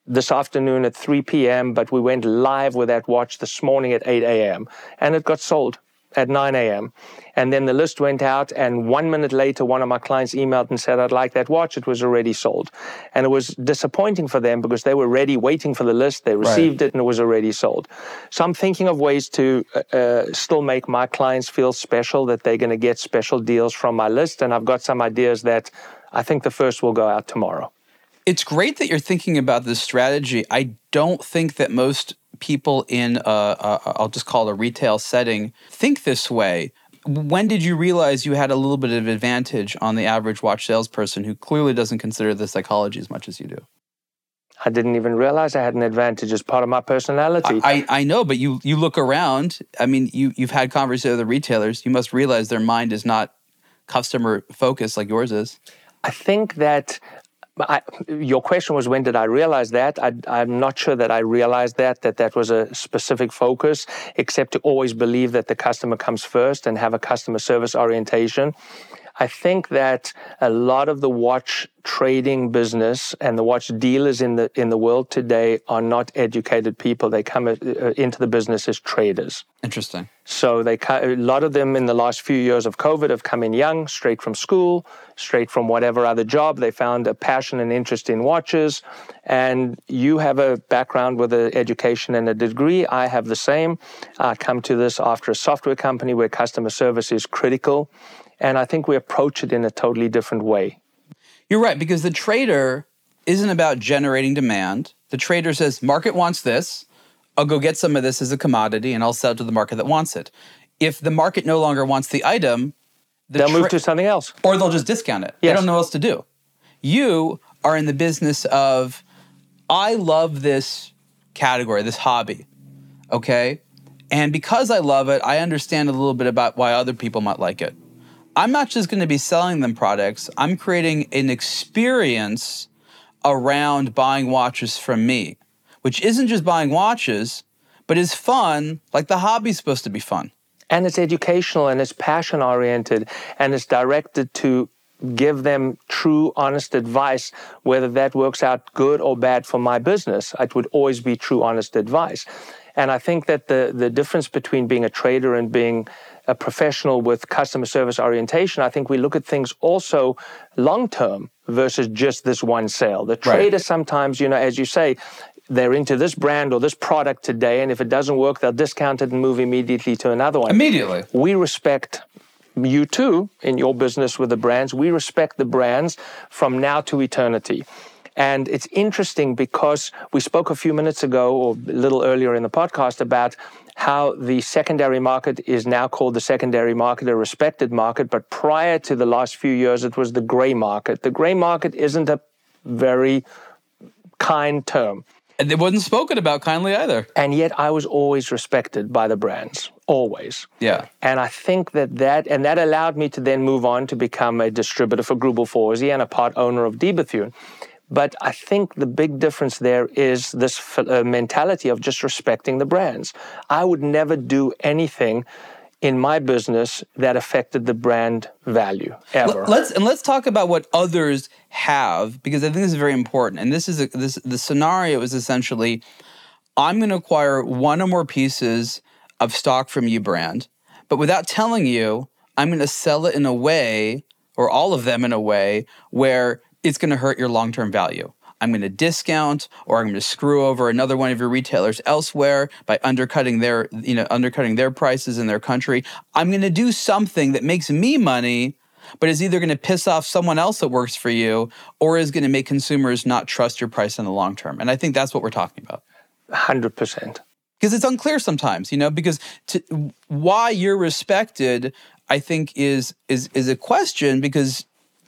this afternoon at 3 p.m., but we went live with that watch this morning at 8 a.m. and it got sold at 9 a.m. And then the list went out, and one minute later, one of my clients emailed and said, I'd like that watch. It was already sold. And it was disappointing for them because they were ready, waiting for the list. They received right. it, and it was already sold. So I'm thinking of ways to uh, uh still make my clients feel special, that they're going to get special deals from my list. And I've got some ideas that I think the first will go out tomorrow. It's great that you're thinking about this strategy. I don't think that most people in a, a, I'll just call it a retail setting think this way. When did you realize you had a little bit of advantage on the average watch salesperson who clearly doesn't consider the psychology as much as you do? I didn't even realize I had an advantage as part of my personality. I, I know, but you you look around. I mean, you you've had conversations with the retailers. You must realize their mind is not customer focused like yours is. I think that I, your question was when did I realize that? I, I'm not sure that I realized that that that was a specific focus, except to always believe that the customer comes first and have a customer service orientation. I think that a lot of the watch trading business and the watch dealers in the in the world today are not educated people. They come uh, into the business as traders. Interesting. So they a lot of them in the last few years of COVID have come in young, straight from school, straight from whatever other job. They found a passion and interest in watches. And you have a background with an education and a degree. I have the same. I come to this after a software company where customer service is critical. And I think we approach it in a totally different way. You're right, because the trader isn't about generating demand. The trader says, market wants this. I'll go get some of this as a commodity and I'll sell it to the market that wants it. If the market no longer wants the item, the they'll tra- move to something else. Or they'll just discount it. Yes. They don't know what else to do. You are in the business of, I love this category, this hobby. Okay? And because I love it, I understand a little bit about why other people might like it. I'm not just going to be selling them products, I'm creating an experience around buying watches from me, which isn't just buying watches, but is fun, like the hobby's supposed to be fun. And it's educational and it's passion oriented and it's directed to give them true, honest advice, whether that works out good or bad for my business. It would always be true, honest advice. And I think that the, the difference between being a trader and being a professional with customer service orientation, I think we look at things also long term versus just this one sale. The trader right. sometimes, you know, as you say, they're into this brand or this product today, and if it doesn't work, they'll discount it and move immediately to another one. Immediately. We respect you too in your business with the brands. We respect the brands from now to eternity. And it's interesting because we spoke a few minutes ago or a little earlier in the podcast about how the secondary market is now called the secondary market, a respected market. But prior to the last few years, it was the gray market. The gray market isn't a very kind term. And it wasn't spoken about kindly either. And yet I was always respected by the brands, always. Yeah. And I think that that, and that allowed me to then move on to become a distributor for Greubel Forsey and a part owner of De Bethune. But I think the big difference there is this uh, mentality of just respecting the brands. I would never do anything in my business that affected the brand value ever. Let's and let's talk about what others have because I think this is very important. And this is a, this the scenario is essentially I'm going to acquire one or more pieces of stock from you brand, but without telling you, I'm going to sell it in a way or all of them in a way where it's going to hurt your long term value. I'm going to discount or I'm going to screw over another one of your retailers elsewhere by undercutting their, you know, undercutting their prices in their country. I'm going to do something that makes me money, but is either going to piss off someone else that works for you or is going to make consumers not trust your price in the long term. And I think that's what we're talking about. 100%. Because it's unclear sometimes, you know, because to, why you're respected, I think is is is a question because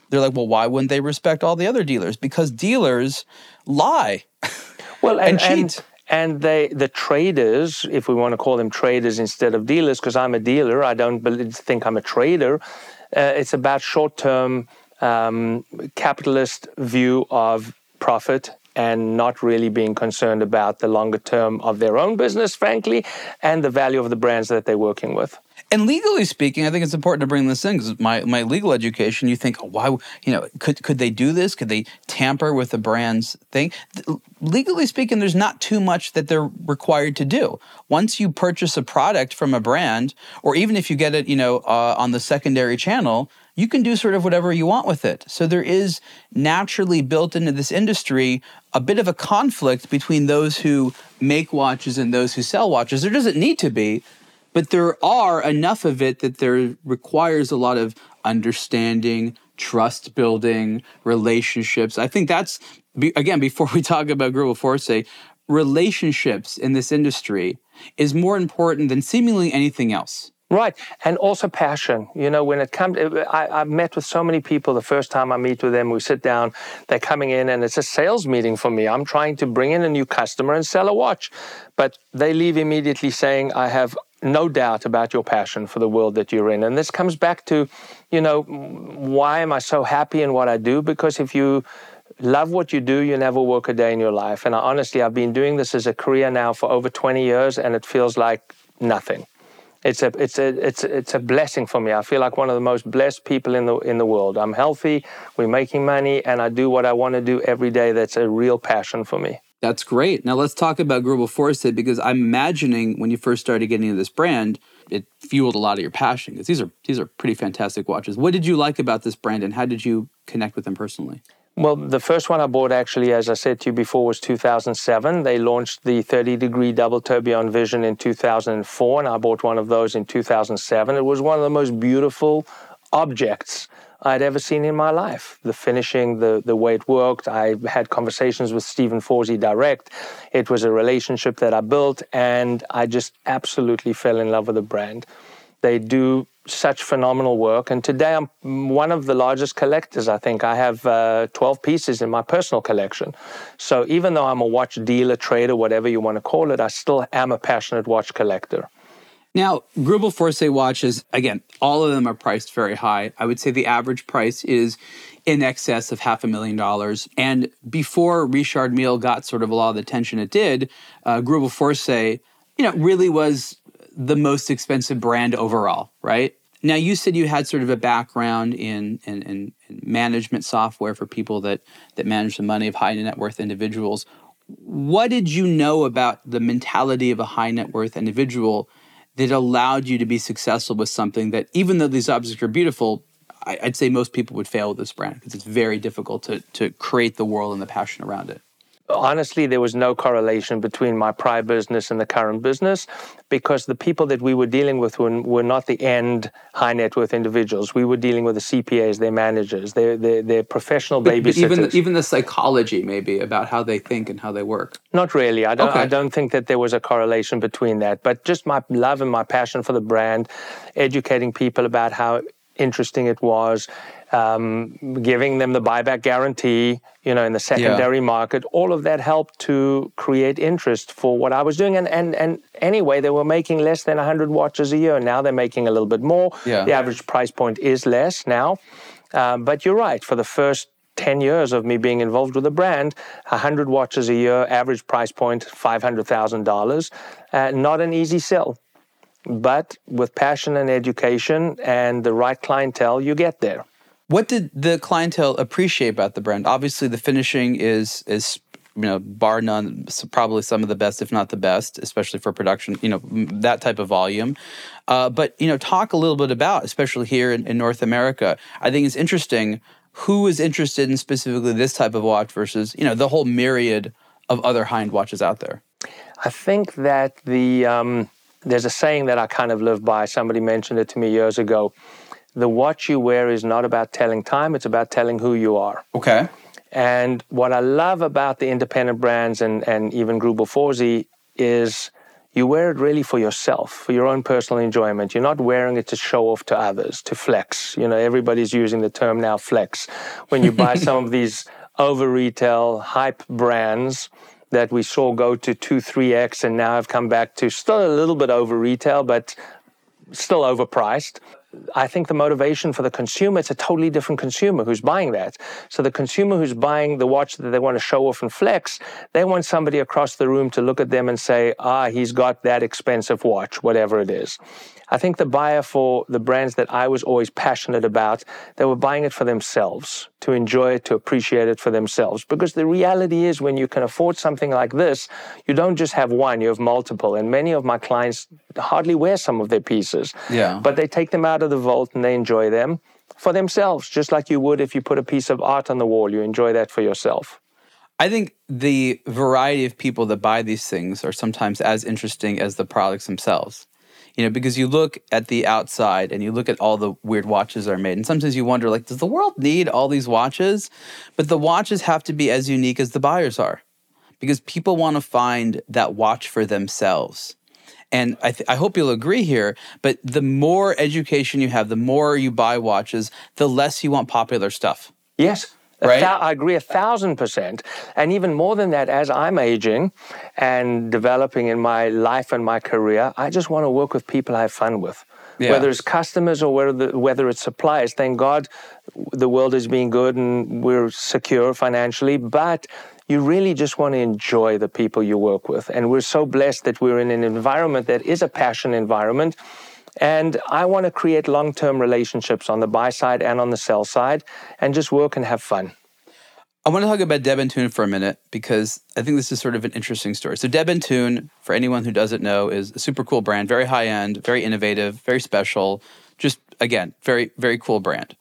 they're like, well, why wouldn't they respect all the other dealers? Because dealers lie. Well, and, and cheat. And, and they, the traders, if we want to call them traders instead of dealers, because I'm a dealer, I don't think I'm a trader. Uh, it's about short-term um, capitalist view of profit and not really being concerned about the longer term of their own business, frankly, and the value of the brands that they're working with. And legally speaking, I think it's important to bring this in because my, my legal education, you think, oh, why, you know, could, could they do this? Could they tamper with the brand's thing? Legally speaking, there's not too much that they're required to do. Once you purchase a product from a brand, or even if you get it, you know, uh, on the secondary channel, you can do sort of whatever you want with it. So there is naturally built into this industry a bit of a conflict between those who make watches and those who sell watches. There doesn't need to be, but there are enough of it that there requires a lot of understanding, trust building, relationships. I think that's again before we talk about Greubel Forsey, relationships in this industry is more important than seemingly anything else. Right, and also passion. You know, when it comes, I, I've met with so many people. The first time I meet with them, we sit down. They're coming in, and it's a sales meeting for me. I'm trying to bring in a new customer and sell a watch, but they leave immediately saying, "I have no doubt about your passion for the world that you're in. And this comes back to, you know, why am I so happy in what I do? Because if you love what you do, you never work a day in your life. And I, honestly, I've been doing this as a career now for over 20 years, and it feels like nothing. It's a, it's a, it's it's a blessing for me. I feel like one of the most blessed people in the in the world. I'm healthy, we're making money, and I do what I want to do every day. That's a real passion for me. That's great. Now let's talk about Greubel Forsey because I'm imagining when you first started getting into this brand, it fueled a lot of your passion because these are these are pretty fantastic watches. What did you like about this brand, and how did you connect with them personally? Well, the first one I bought, actually, as I said to you before, was 2007. They launched the 30 degree double tourbillon vision in 2004, and I bought one of those in 2007. It was one of the most beautiful objects I'd ever seen in my life. The finishing, the, the way it worked. I had conversations with Stephen Forsey direct. It was a relationship that I built, and I just absolutely fell in love with the brand. They do such phenomenal work. And today I'm one of the largest collectors, I think. I have uh, 12 pieces in my personal collection. So even though I'm a watch dealer, trader, whatever you want to call it, I still am a passionate watch collector. Now, Greubel Forsey watches, again, all of them are priced very high. I would say the average price is in excess of half a million dollars. And before Richard Mille got sort of a lot of the attention it did, uh, Greubel Forsey, you know, really was the most expensive brand overall, right? Now, you said you had sort of a background in, in, in, management software for people that, that manage the money of high net worth individuals. What did you know about the mentality of a high net worth individual that allowed you to be successful with something that, even though these objects are beautiful, I, would say most people would fail with this brand because it's very difficult to, to create the world and the passion around it honestly, there was no correlation between my prior business and the current business because the people that we were dealing with were, were not the end high net worth individuals. We were dealing with the CPAs, their managers, their, their, their professional but, babysitters. But even, even the psychology, maybe, about how they think and how they work. Not really. I don't, okay. I don't think that there was a correlation between that. But just my love and my passion for the brand, educating people about how interesting it was um, giving them the buyback guarantee, you know, in the secondary yeah. market, all of that helped to create interest for what I was doing. And and and anyway, they were making less than 100 watches a year. Now they're making a little bit more. Yeah. The average price point is less now. Um, but you're right. For the first 10 years of me being involved with the brand, 100 watches a year, average price point $500,000. Uh, not an easy sell. But with passion and education and the right clientele, you get there. What did the clientele appreciate about the brand? Obviously, the finishing is is you know bar none probably some of the best if not the best especially for production you know that type of volume. Uh, but you know talk a little bit about especially here in, in, north america. I think it's interesting who is interested in specifically this type of watch versus you know the whole myriad of other high-end watches out there. I think that the um, there's a saying that i kind of live by. Somebody mentioned it to me years ago the watch you wear is not about telling time, it's about telling who you are. Okay. And what I love about the independent brands and, and even Greubel Forsey is you wear it really for yourself, for your own personal enjoyment. You're not wearing it to show off to others, to flex. You know, everybody's using the term now flex. When you buy some of these over retail hype brands that we saw go to 2, 3x and now have come back to still a little bit over retail, but still overpriced. I think the motivation for the consumer, it's a totally different consumer who's buying that. So the consumer who's buying the watch that they want to show off and flex, they want somebody across the room to look at them and say, ah, he's got that expensive watch, whatever it is. I think the buyer for the brands that I was always passionate about, they were buying it for themselves, to enjoy it, to appreciate it for themselves. Because the reality is, when you can afford something like this, you don't just have one, you have multiple. And many of my clients hardly wear some of their pieces. Yeah. But they take them out of the vault and they enjoy them for themselves, just like you would if you put a piece of art on the wall. You enjoy that for yourself. I think the variety of people that buy these things are sometimes as interesting as the products themselves you know because you look at the outside and you look at all the weird watches that are made and sometimes you wonder like does the world need all these watches? But the watches have to be as unique as the buyers are because people want to find that watch for themselves. And I, th- I hope you'll agree here but the more education you have the more you buy watches the less you want popular stuff. Yes Right? Th- I agree a thousand percent. And even more than that, as I'm aging and developing in my life and my career, I just want to work with people I have fun with. Yeah. Whether it's customers or whether, whether it's suppliers, thank God the world is being good and we're secure financially. But you really just want to enjoy the people you work with. And we're so blessed that we're in an environment that is a passion environment. And I want to create long term relationships on the buy side and on the sell side and just work and have fun. I want to talk about De Bethune for a minute because I think this is sort of an interesting story. So, De Bethune, for anyone who doesn't know, is a super cool brand, very high end, very innovative, very special. Just again, very, very cool brand.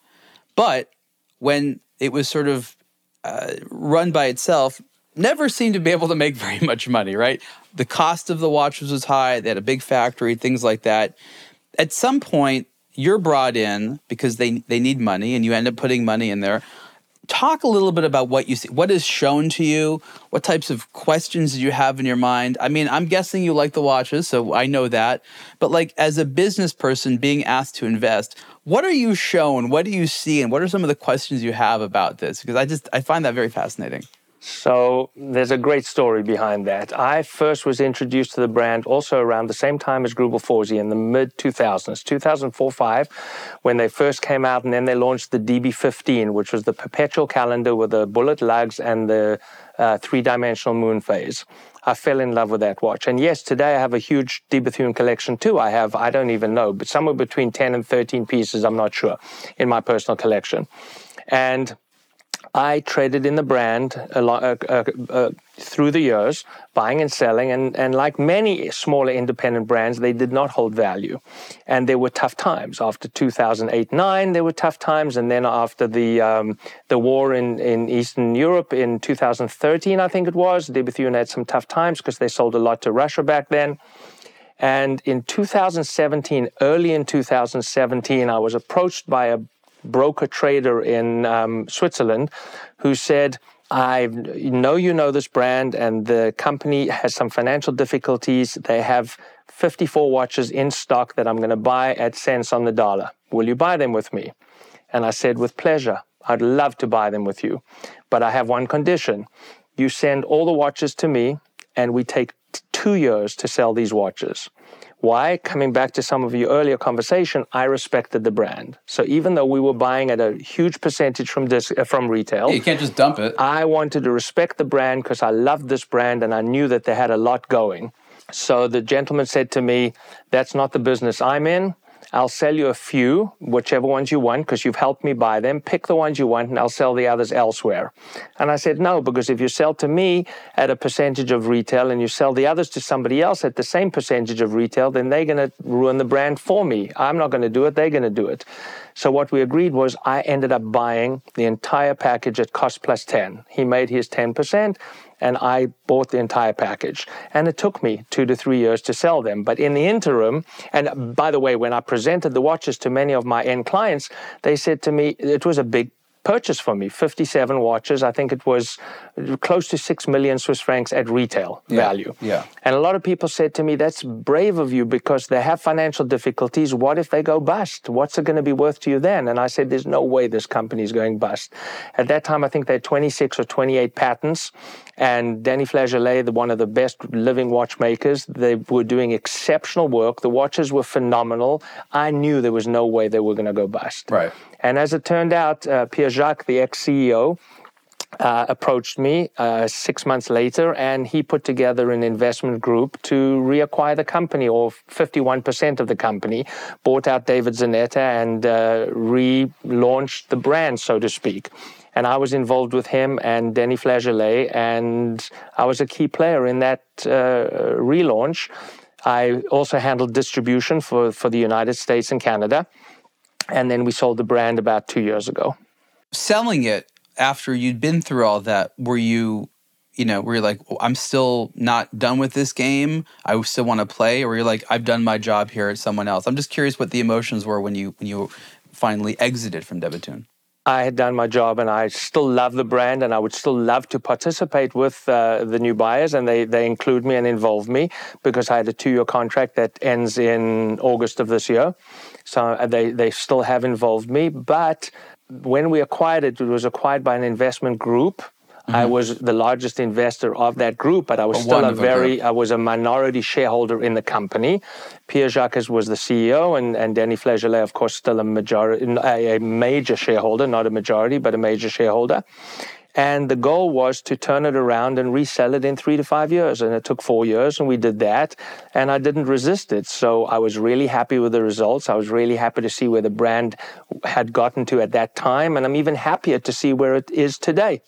But when it was sort of uh, run by itself, never seemed to be able to make very much money, right? The cost of the watches was high. They had a big factory, things like that. At some point, you're brought in because they, they need money and you end up putting money in there. Talk a little bit about what you see what is shown to you. What types of questions do you have in your mind? I mean i'm guessing you like the watches so i know that. But like as a business person being asked to invest what are you shown? What do you see? And what are some of the questions you have about this? Because i just i find that very fascinating so there's a great story behind that. I first was introduced to the brand also around the same time as Greubel Forsey in the mid 2000s, 2004-5, when they first came out, and then they launched the DB15, which was the perpetual calendar with the bullet lugs and the uh, three-dimensional moon phase. I fell in love with that watch. And yes, today I have a huge De Bethune collection too. I have, I don't even know, but somewhere between 10 and 13 pieces, I'm not sure, in my personal collection. And I traded in the brand uh, uh, uh, through the years, buying and selling, and, and like many smaller independent brands, they did not hold value. And there were tough times. After 2008 9, there were tough times. And then after the, um, the war in, in Eastern Europe in 2013, I think it was, De Bethune had some tough times because they sold a lot to Russia back then. And in 2017, early in 2017, I was approached by a broker trader in um, Switzerland who said, I know you know this brand, and the company has some financial difficulties. They have 54 watches in stock that I'm going to buy at cents on the dollar. Will you buy them with me? And I said, With pleasure. I'd love to buy them with you. But I have one condition. You send all the watches to me, and we take two years to sell these watches. Why? Coming back to some of your earlier conversation, I respected the brand. So even though we were buying at a huge percentage from this, uh, from retail, yeah, you can't just dump it. I wanted to respect the brand because I loved this brand and I knew that they had a lot going. So the gentleman said to me, "That's not the business I'm in. I'll sell you a few, whichever ones you want, because you've helped me buy them. Pick the ones you want, and I'll sell the others elsewhere. And I said, No, because if you sell to me at a percentage of retail and you sell the others to somebody else at the same percentage of retail, then they're going to ruin the brand for me. I'm not going to do it, they're going to do it. So what we agreed was I ended up buying the entire package at cost plus 10. He made his 10% and I bought the entire package. And it took me two to three years to sell them. But in the interim, and by the way, when I presented the watches to many of my end clients, they said to me it was a big purchase for me 57 watches. I think it was close to 6 million swiss francs at retail yeah, value. yeah. And a lot of people said to me that's brave of you because they have financial difficulties. What if they go bust? What's it going to be worth to you then? And i said there's no way this company is going bust. At that time i think they had 26 or 28 patents and Danny Flageolet, the one of the best living watchmakers, they were doing exceptional work. The watches were phenomenal. I knew there was no way they were going to go bust. Right. And as it turned out, uh, Pierre Jacques, the ex CEO, uh, approached me uh, six months later, and he put together an investment group to reacquire the company, or 51% of the company, bought out David Zanetta and uh, relaunched the brand, so to speak. And I was involved with him and Danny Flageolet, and I was a key player in that uh, relaunch. I also handled distribution for, for the United States and Canada. And then we sold the brand about two years ago. Selling it after you'd been through all that, were you, you know, were you like, I'm still not done with this game. I still want to play, or you're like, I've done my job here at someone else. I'm just curious what the emotions were when you when you finally exited from De Bethune. I had done my job and I still love the brand and I would still love to participate with uh, the new buyers and they, they include me and involve me because I had a two year contract that ends in August of this year. So uh, they, they still have involved me. But when we acquired it, it was acquired by an investment group. Mm-hmm. I was the largest investor of that group, but I was still a very, I was a minority shareholder in the company. Pierre Jacques was the CEO, and, and Danny Flageolet, of course, still a majority, a major shareholder, not a majority, but a major shareholder. And the goal was to turn it around and resell it in three to five years. And it took four years, and we did that. And I didn't resist it. So I was really happy with the results. I was really happy to see where the brand had gotten to at that time. And I'm even happier to see where it is today.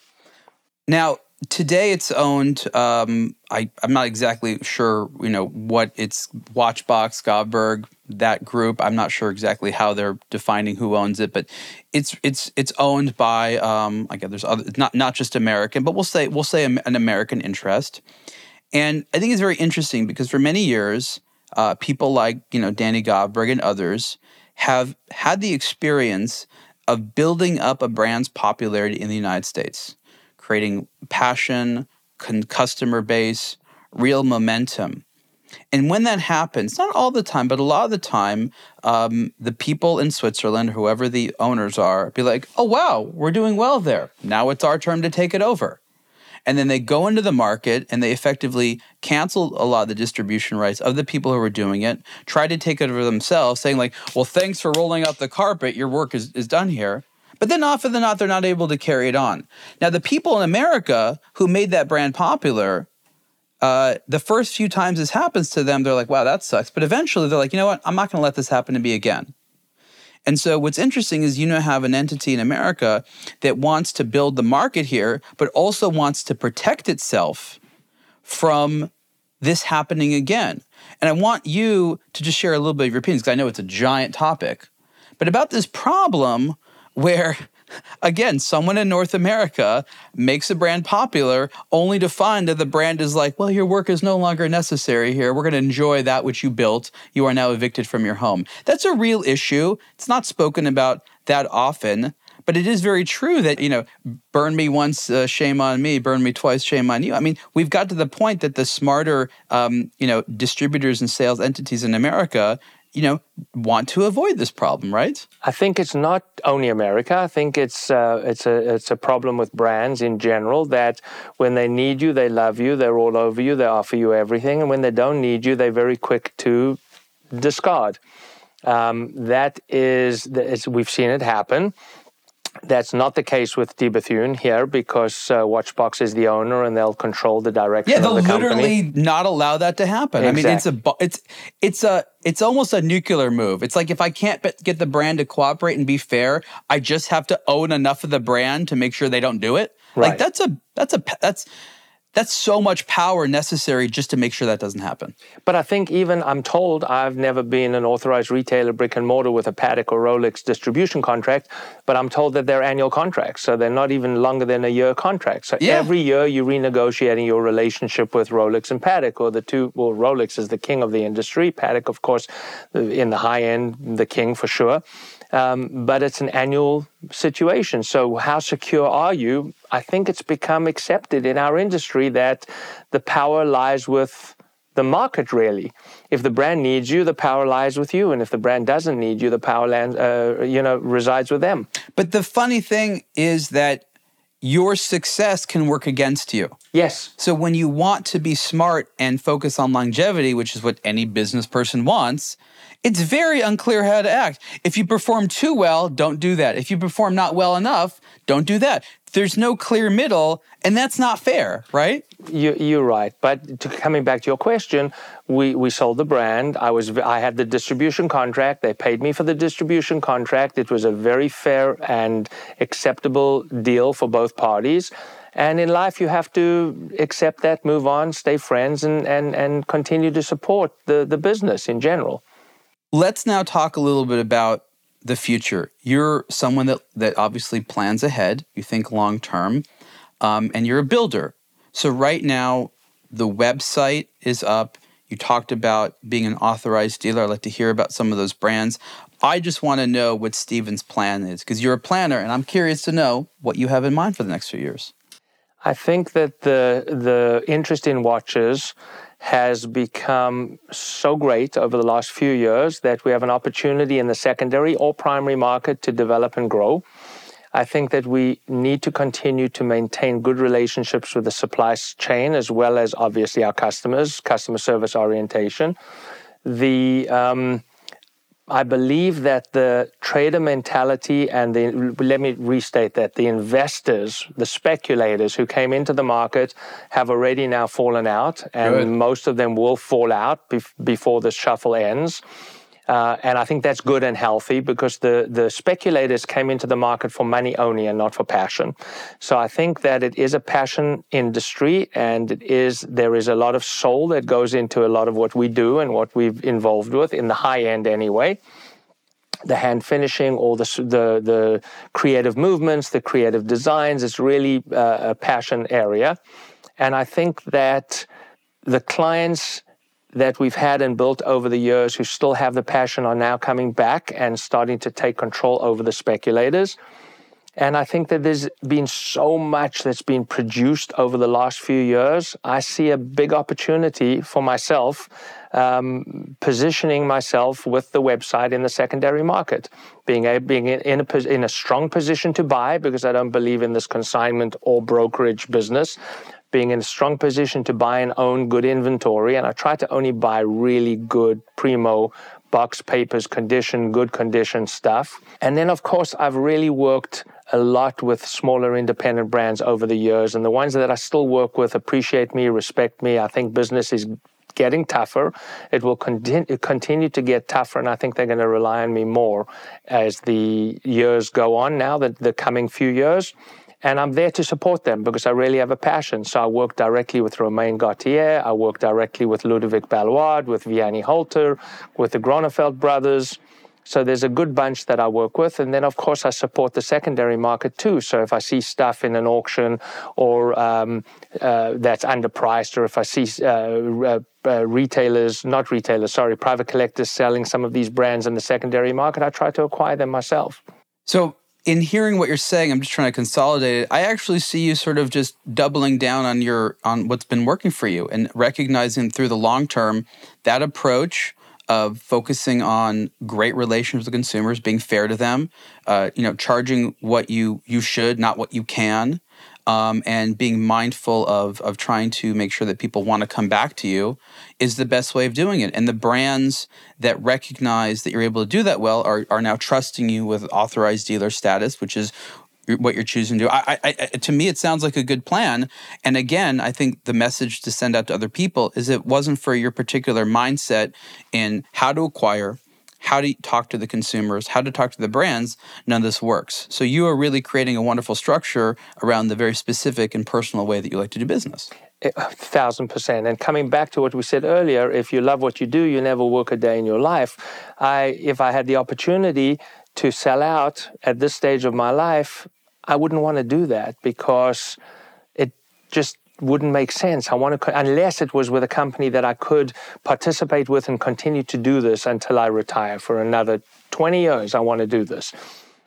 Now, today it's owned. Um, I, I'm not exactly sure, you know, what it's Watchbox, Govberg, that group. I'm not sure exactly how they're defining who owns it, but it's it's it's owned by. Um, I guess there's other, not not just American, but we'll say we'll say an American interest. And I think it's very interesting because for many years, uh, people like you know Danny Govberg and others have had the experience of building up a brand's popularity in the United States creating passion, con- customer base, real momentum. And when that happens, not all the time, but a lot of the time, um, the people in Switzerland, whoever the owners are, be like, oh, wow, we're doing well there. Now it's our turn to take it over. And then they go into the market and they effectively cancel a lot of the distribution rights of the people who are doing it, try to take it over themselves, saying, like, well, thanks for rolling out the carpet. Your work is, is done here. But then often than not, they're not able to carry it on. Now, the people in America who made that brand popular, uh, the first few times this happens to them, they're like, wow, that sucks. But eventually they're like, you know what? I'm not going to let this happen to me again. And so what's interesting is you now have an entity in America that wants to build the market here, but also wants to protect itself from this happening again. And I want you to just share a little bit of your opinions because I know it's a giant topic. But about this problem where again, someone in North America makes a brand popular only to find that the brand is like, well, your work is no longer necessary here. We're going to enjoy that which you built. You are now evicted from your home. That's a real issue. It's not spoken about that often. But it is very true that, you know, burn me once, uh, shame on me, burn me twice, shame on you. I mean, we've got to the point that the smarter, um, you know, distributors and sales entities in America you know, want to avoid this problem, right? I think it's not only America. I think it's uh, it's a it's a problem with brands in general that when they need you, they love you, they're all over you, they offer you everything, and when they don't need you, they're very quick to discard. Um, that is, we've seen it happen. That's not the case with De Bethune here because uh, Watchbox is the owner and they'll control the direction. Yeah, they'll the literally not allow that to happen. Exactly. I mean, it's a it's it's a it's almost a nuclear move. It's like if I can't get the brand to cooperate and be fair, I just have to own enough of the brand to make sure they don't do it. Right. Like that's a that's a that's that's so much power necessary just to make sure that doesn't happen. But I think even I'm told I've never been an authorized retailer brick and mortar with a Patek or Rolex distribution contract, but I'm told that they're annual contracts, so they're not even longer than a year contract. So yeah. every year you're renegotiating your relationship with Rolex and Patek, or the two. Well, Rolex is the king of the industry. Patek, of course, in the high end, the king for sure. Um, but it's an annual situation. So, how secure are you? I think it's become accepted in our industry that the power lies with the market, really. If the brand needs you, the power lies with you. And if the brand doesn't need you, the power lands, uh, you know, resides with them. But the funny thing is that your success can work against you. Yes. So when you want to be smart and focus on longevity, which is what any business person wants, it's very unclear how to act. If you perform too well, don't do that. If you perform not well enough, don't do that. There's no clear middle, and that's not fair, right? You, are right. But to, coming back to your question, we, we sold the brand. I was I had the distribution contract. They paid me for the distribution contract. It was a very fair and acceptable deal for both parties. And in life, you have to accept that, move on, stay friends, and, and, and continue to support the, the business in general. Let's now talk a little bit about the future. You're someone that, that obviously plans ahead, you think long term, um, and you're a builder. So, right now, the website is up. You talked about being an authorized dealer. I'd like to hear about some of those brands. I just want to know what Steven's plan is because you're a planner, and I'm curious to know what you have in mind for the next few years. I think that the the interest in watches has become so great over the last few years that we have an opportunity in the secondary or primary market to develop and grow. I think that we need to continue to maintain good relationships with the supply chain as well as obviously our customers, customer service orientation. The um, I believe that the trader mentality and the, let me restate that the investors, the speculators who came into the market have already now fallen out, and Good. most of them will fall out bef- before the shuffle ends. Uh, and I think that's good and healthy because the, the speculators came into the market for money only and not for passion. So I think that it is a passion industry and it is there is a lot of soul that goes into a lot of what we do and what we've involved with in the high end anyway the hand finishing, all the, the, the creative movements, the creative designs. It's really uh, a passion area. And I think that the clients that we've had and built over the years who still have the passion are now coming back and starting to take control over the speculators. And I think that there's been so much that's been produced over the last few years. I see a big opportunity for myself, um, positioning myself with the website in the secondary market, being a, being in a in a strong position to buy because I don't believe in this consignment or brokerage business, being in a strong position to buy and own good inventory. And I try to only buy really good primo box papers, condition, good condition stuff. And then, of course, I've really worked a lot with smaller independent brands over the years. And the ones that I still work with appreciate me, respect me. I think business is getting tougher. It will continue, continue to get tougher, and I think they're going to rely on me more as the years go on now, the, the coming few years. And I'm there to support them because I really have a passion. So I work directly with Romain Gauthier. I work directly with Ludovic Ballouard, with Vianney Halter, with the Grönefeld brothers. So there's a good bunch that I work with. And then, of course, I support the secondary market too. So if I see stuff in an auction or um, uh, that's underpriced, or if I see uh, uh, retailers, not retailers, sorry, private collectors selling some of these brands in the secondary market, I try to acquire them myself. So in hearing what you're saying, I'm just trying to consolidate it. I actually see you sort of just doubling down on your on what's been working for you and recognizing through the long term that approach of focusing on great relations with consumers, being fair to them, uh, you know, charging what you you should, not what you can, um, and being mindful of of trying to make sure that people want to come back to you is the best way of doing it. And the brands that recognize that you're able to do that well are are now trusting you with authorized dealer status, which is what you're choosing to do. I, I, to me, it sounds like a good plan. And again, I think the message to send out to other people is it wasn't for your particular mindset in how to acquire, how to talk to the consumers, how to talk to the brands, none of this works. So you are really creating a wonderful structure around the very specific and personal way that you like to do business. A thousand percent. And coming back to what we said earlier, if you love what you do, you never work a day in your life. I, if I had the opportunity to sell out at this stage of my life, I wouldn't want to do that because it just wouldn't make sense. I want to, unless it was with a company that I could participate with and continue to do this until I retire for another 20 years. I want to do this.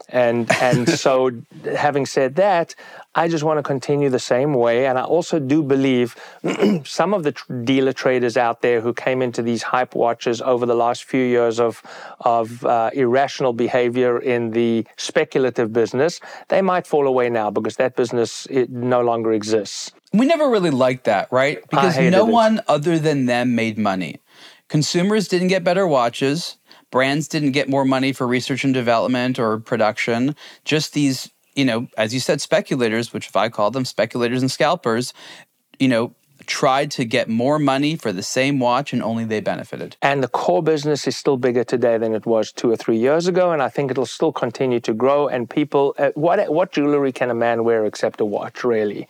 And and so, having said that, I just want to continue the same way. And I also do believe some of the tr- dealer traders out there who came into these hype watches over the last few years of of uh, irrational behavior in the speculative business, they might fall away now because that business it no longer exists. We never really liked that, right? Because no it. one other than them made money. Consumers didn't get better watches brands didn't get more money for research and development or production. Just these, you know, as you said, speculators, which if I call them speculators and scalpers, you know, tried to get more money for the same watch and only they benefited. And the core business is still bigger today than it was two or three years ago. And I think it'll still continue to grow. And people, uh, what, what jewelry can a man wear except a watch, really?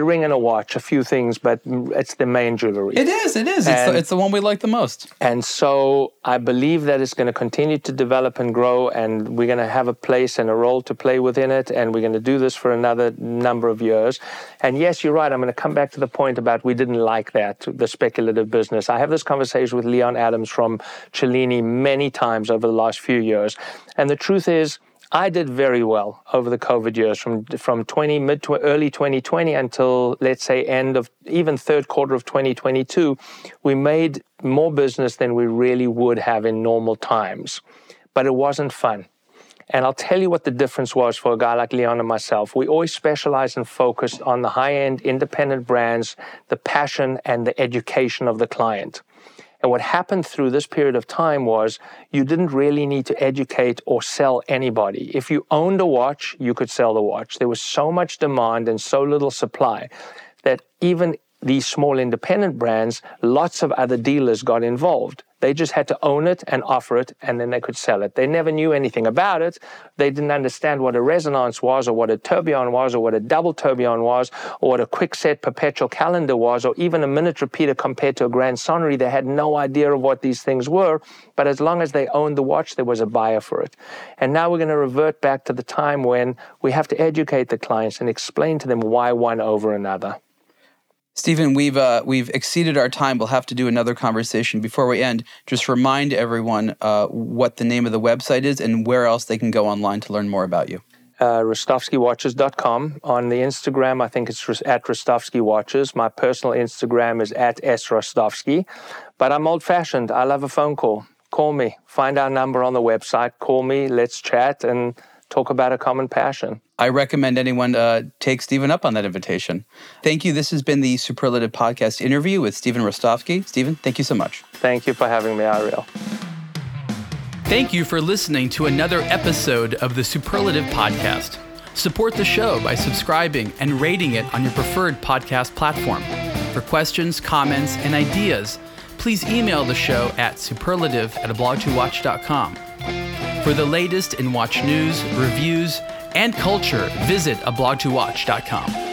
A ring and a watch, a few things, but it's the main jewelry. It is, it is. it's the, it's the one we like the most. And so I believe that it's going to continue to develop and grow, and we're going to have a place and a role to play within it, and we're going to do this for another number of years. And yes, you're right. I'm going to come back to the point about we didn't like that, the speculative business. I have this conversation with Leon Adams from Cellini many times over the last few years. And the truth is, I did very well over the COVID years from from 20 mid to early 2020 until let's say end of even third quarter of 2022. We made more business than we really would have in normal times, but it wasn't fun. And I'll tell you what the difference was for a guy like Leon and myself. We always specialized and focused on the high end independent brands, the passion and the education of the client. And what happened through this period of time was you didn't really need to educate or sell anybody. If you owned a watch, you could sell the watch. There was so much demand and so little supply that even these small independent brands, lots of other dealers got involved. They just had to own it and offer it, and then they could sell it. They never knew anything about it. They didn't understand what a resonance was, or what a tourbillon was, or what a double tourbillon was, or what a quick-set perpetual calendar was, or even a minute repeater compared to a grand sonnerie. They had no idea of what these things were. But as long as they owned the watch, there was a buyer for it. And now we're going to revert back to the time when we have to educate the clients and explain to them why one over another. Steven, we've uh, we've exceeded our time. We'll have to do another conversation before we end. Just remind everyone uh, what the name of the website is and where else they can go online to learn more about you. Uh, RostovskyWatches.com. On the Instagram, I think it's at Rostovsky Watches. My personal Instagram is at S Rostovsky. But I'm old fashioned. I love a phone call. Call me. Find our number on the website. Call me. Let's chat and talk about a common passion. I recommend anyone uh, take Steven up on that invitation. Thank you. This has been the Superlative Podcast interview with Steven Rostovsky. Steven, thank you so much. Thank you for having me, Ariel. Thank you for listening to another episode of the Superlative Podcast. Support the show by subscribing and rating it on your preferred podcast platform. For questions, comments, and ideas, please email the show at superlative at ablogtowatch.com. For the latest in watch news, reviews, and culture, visit ablogtowatch.com.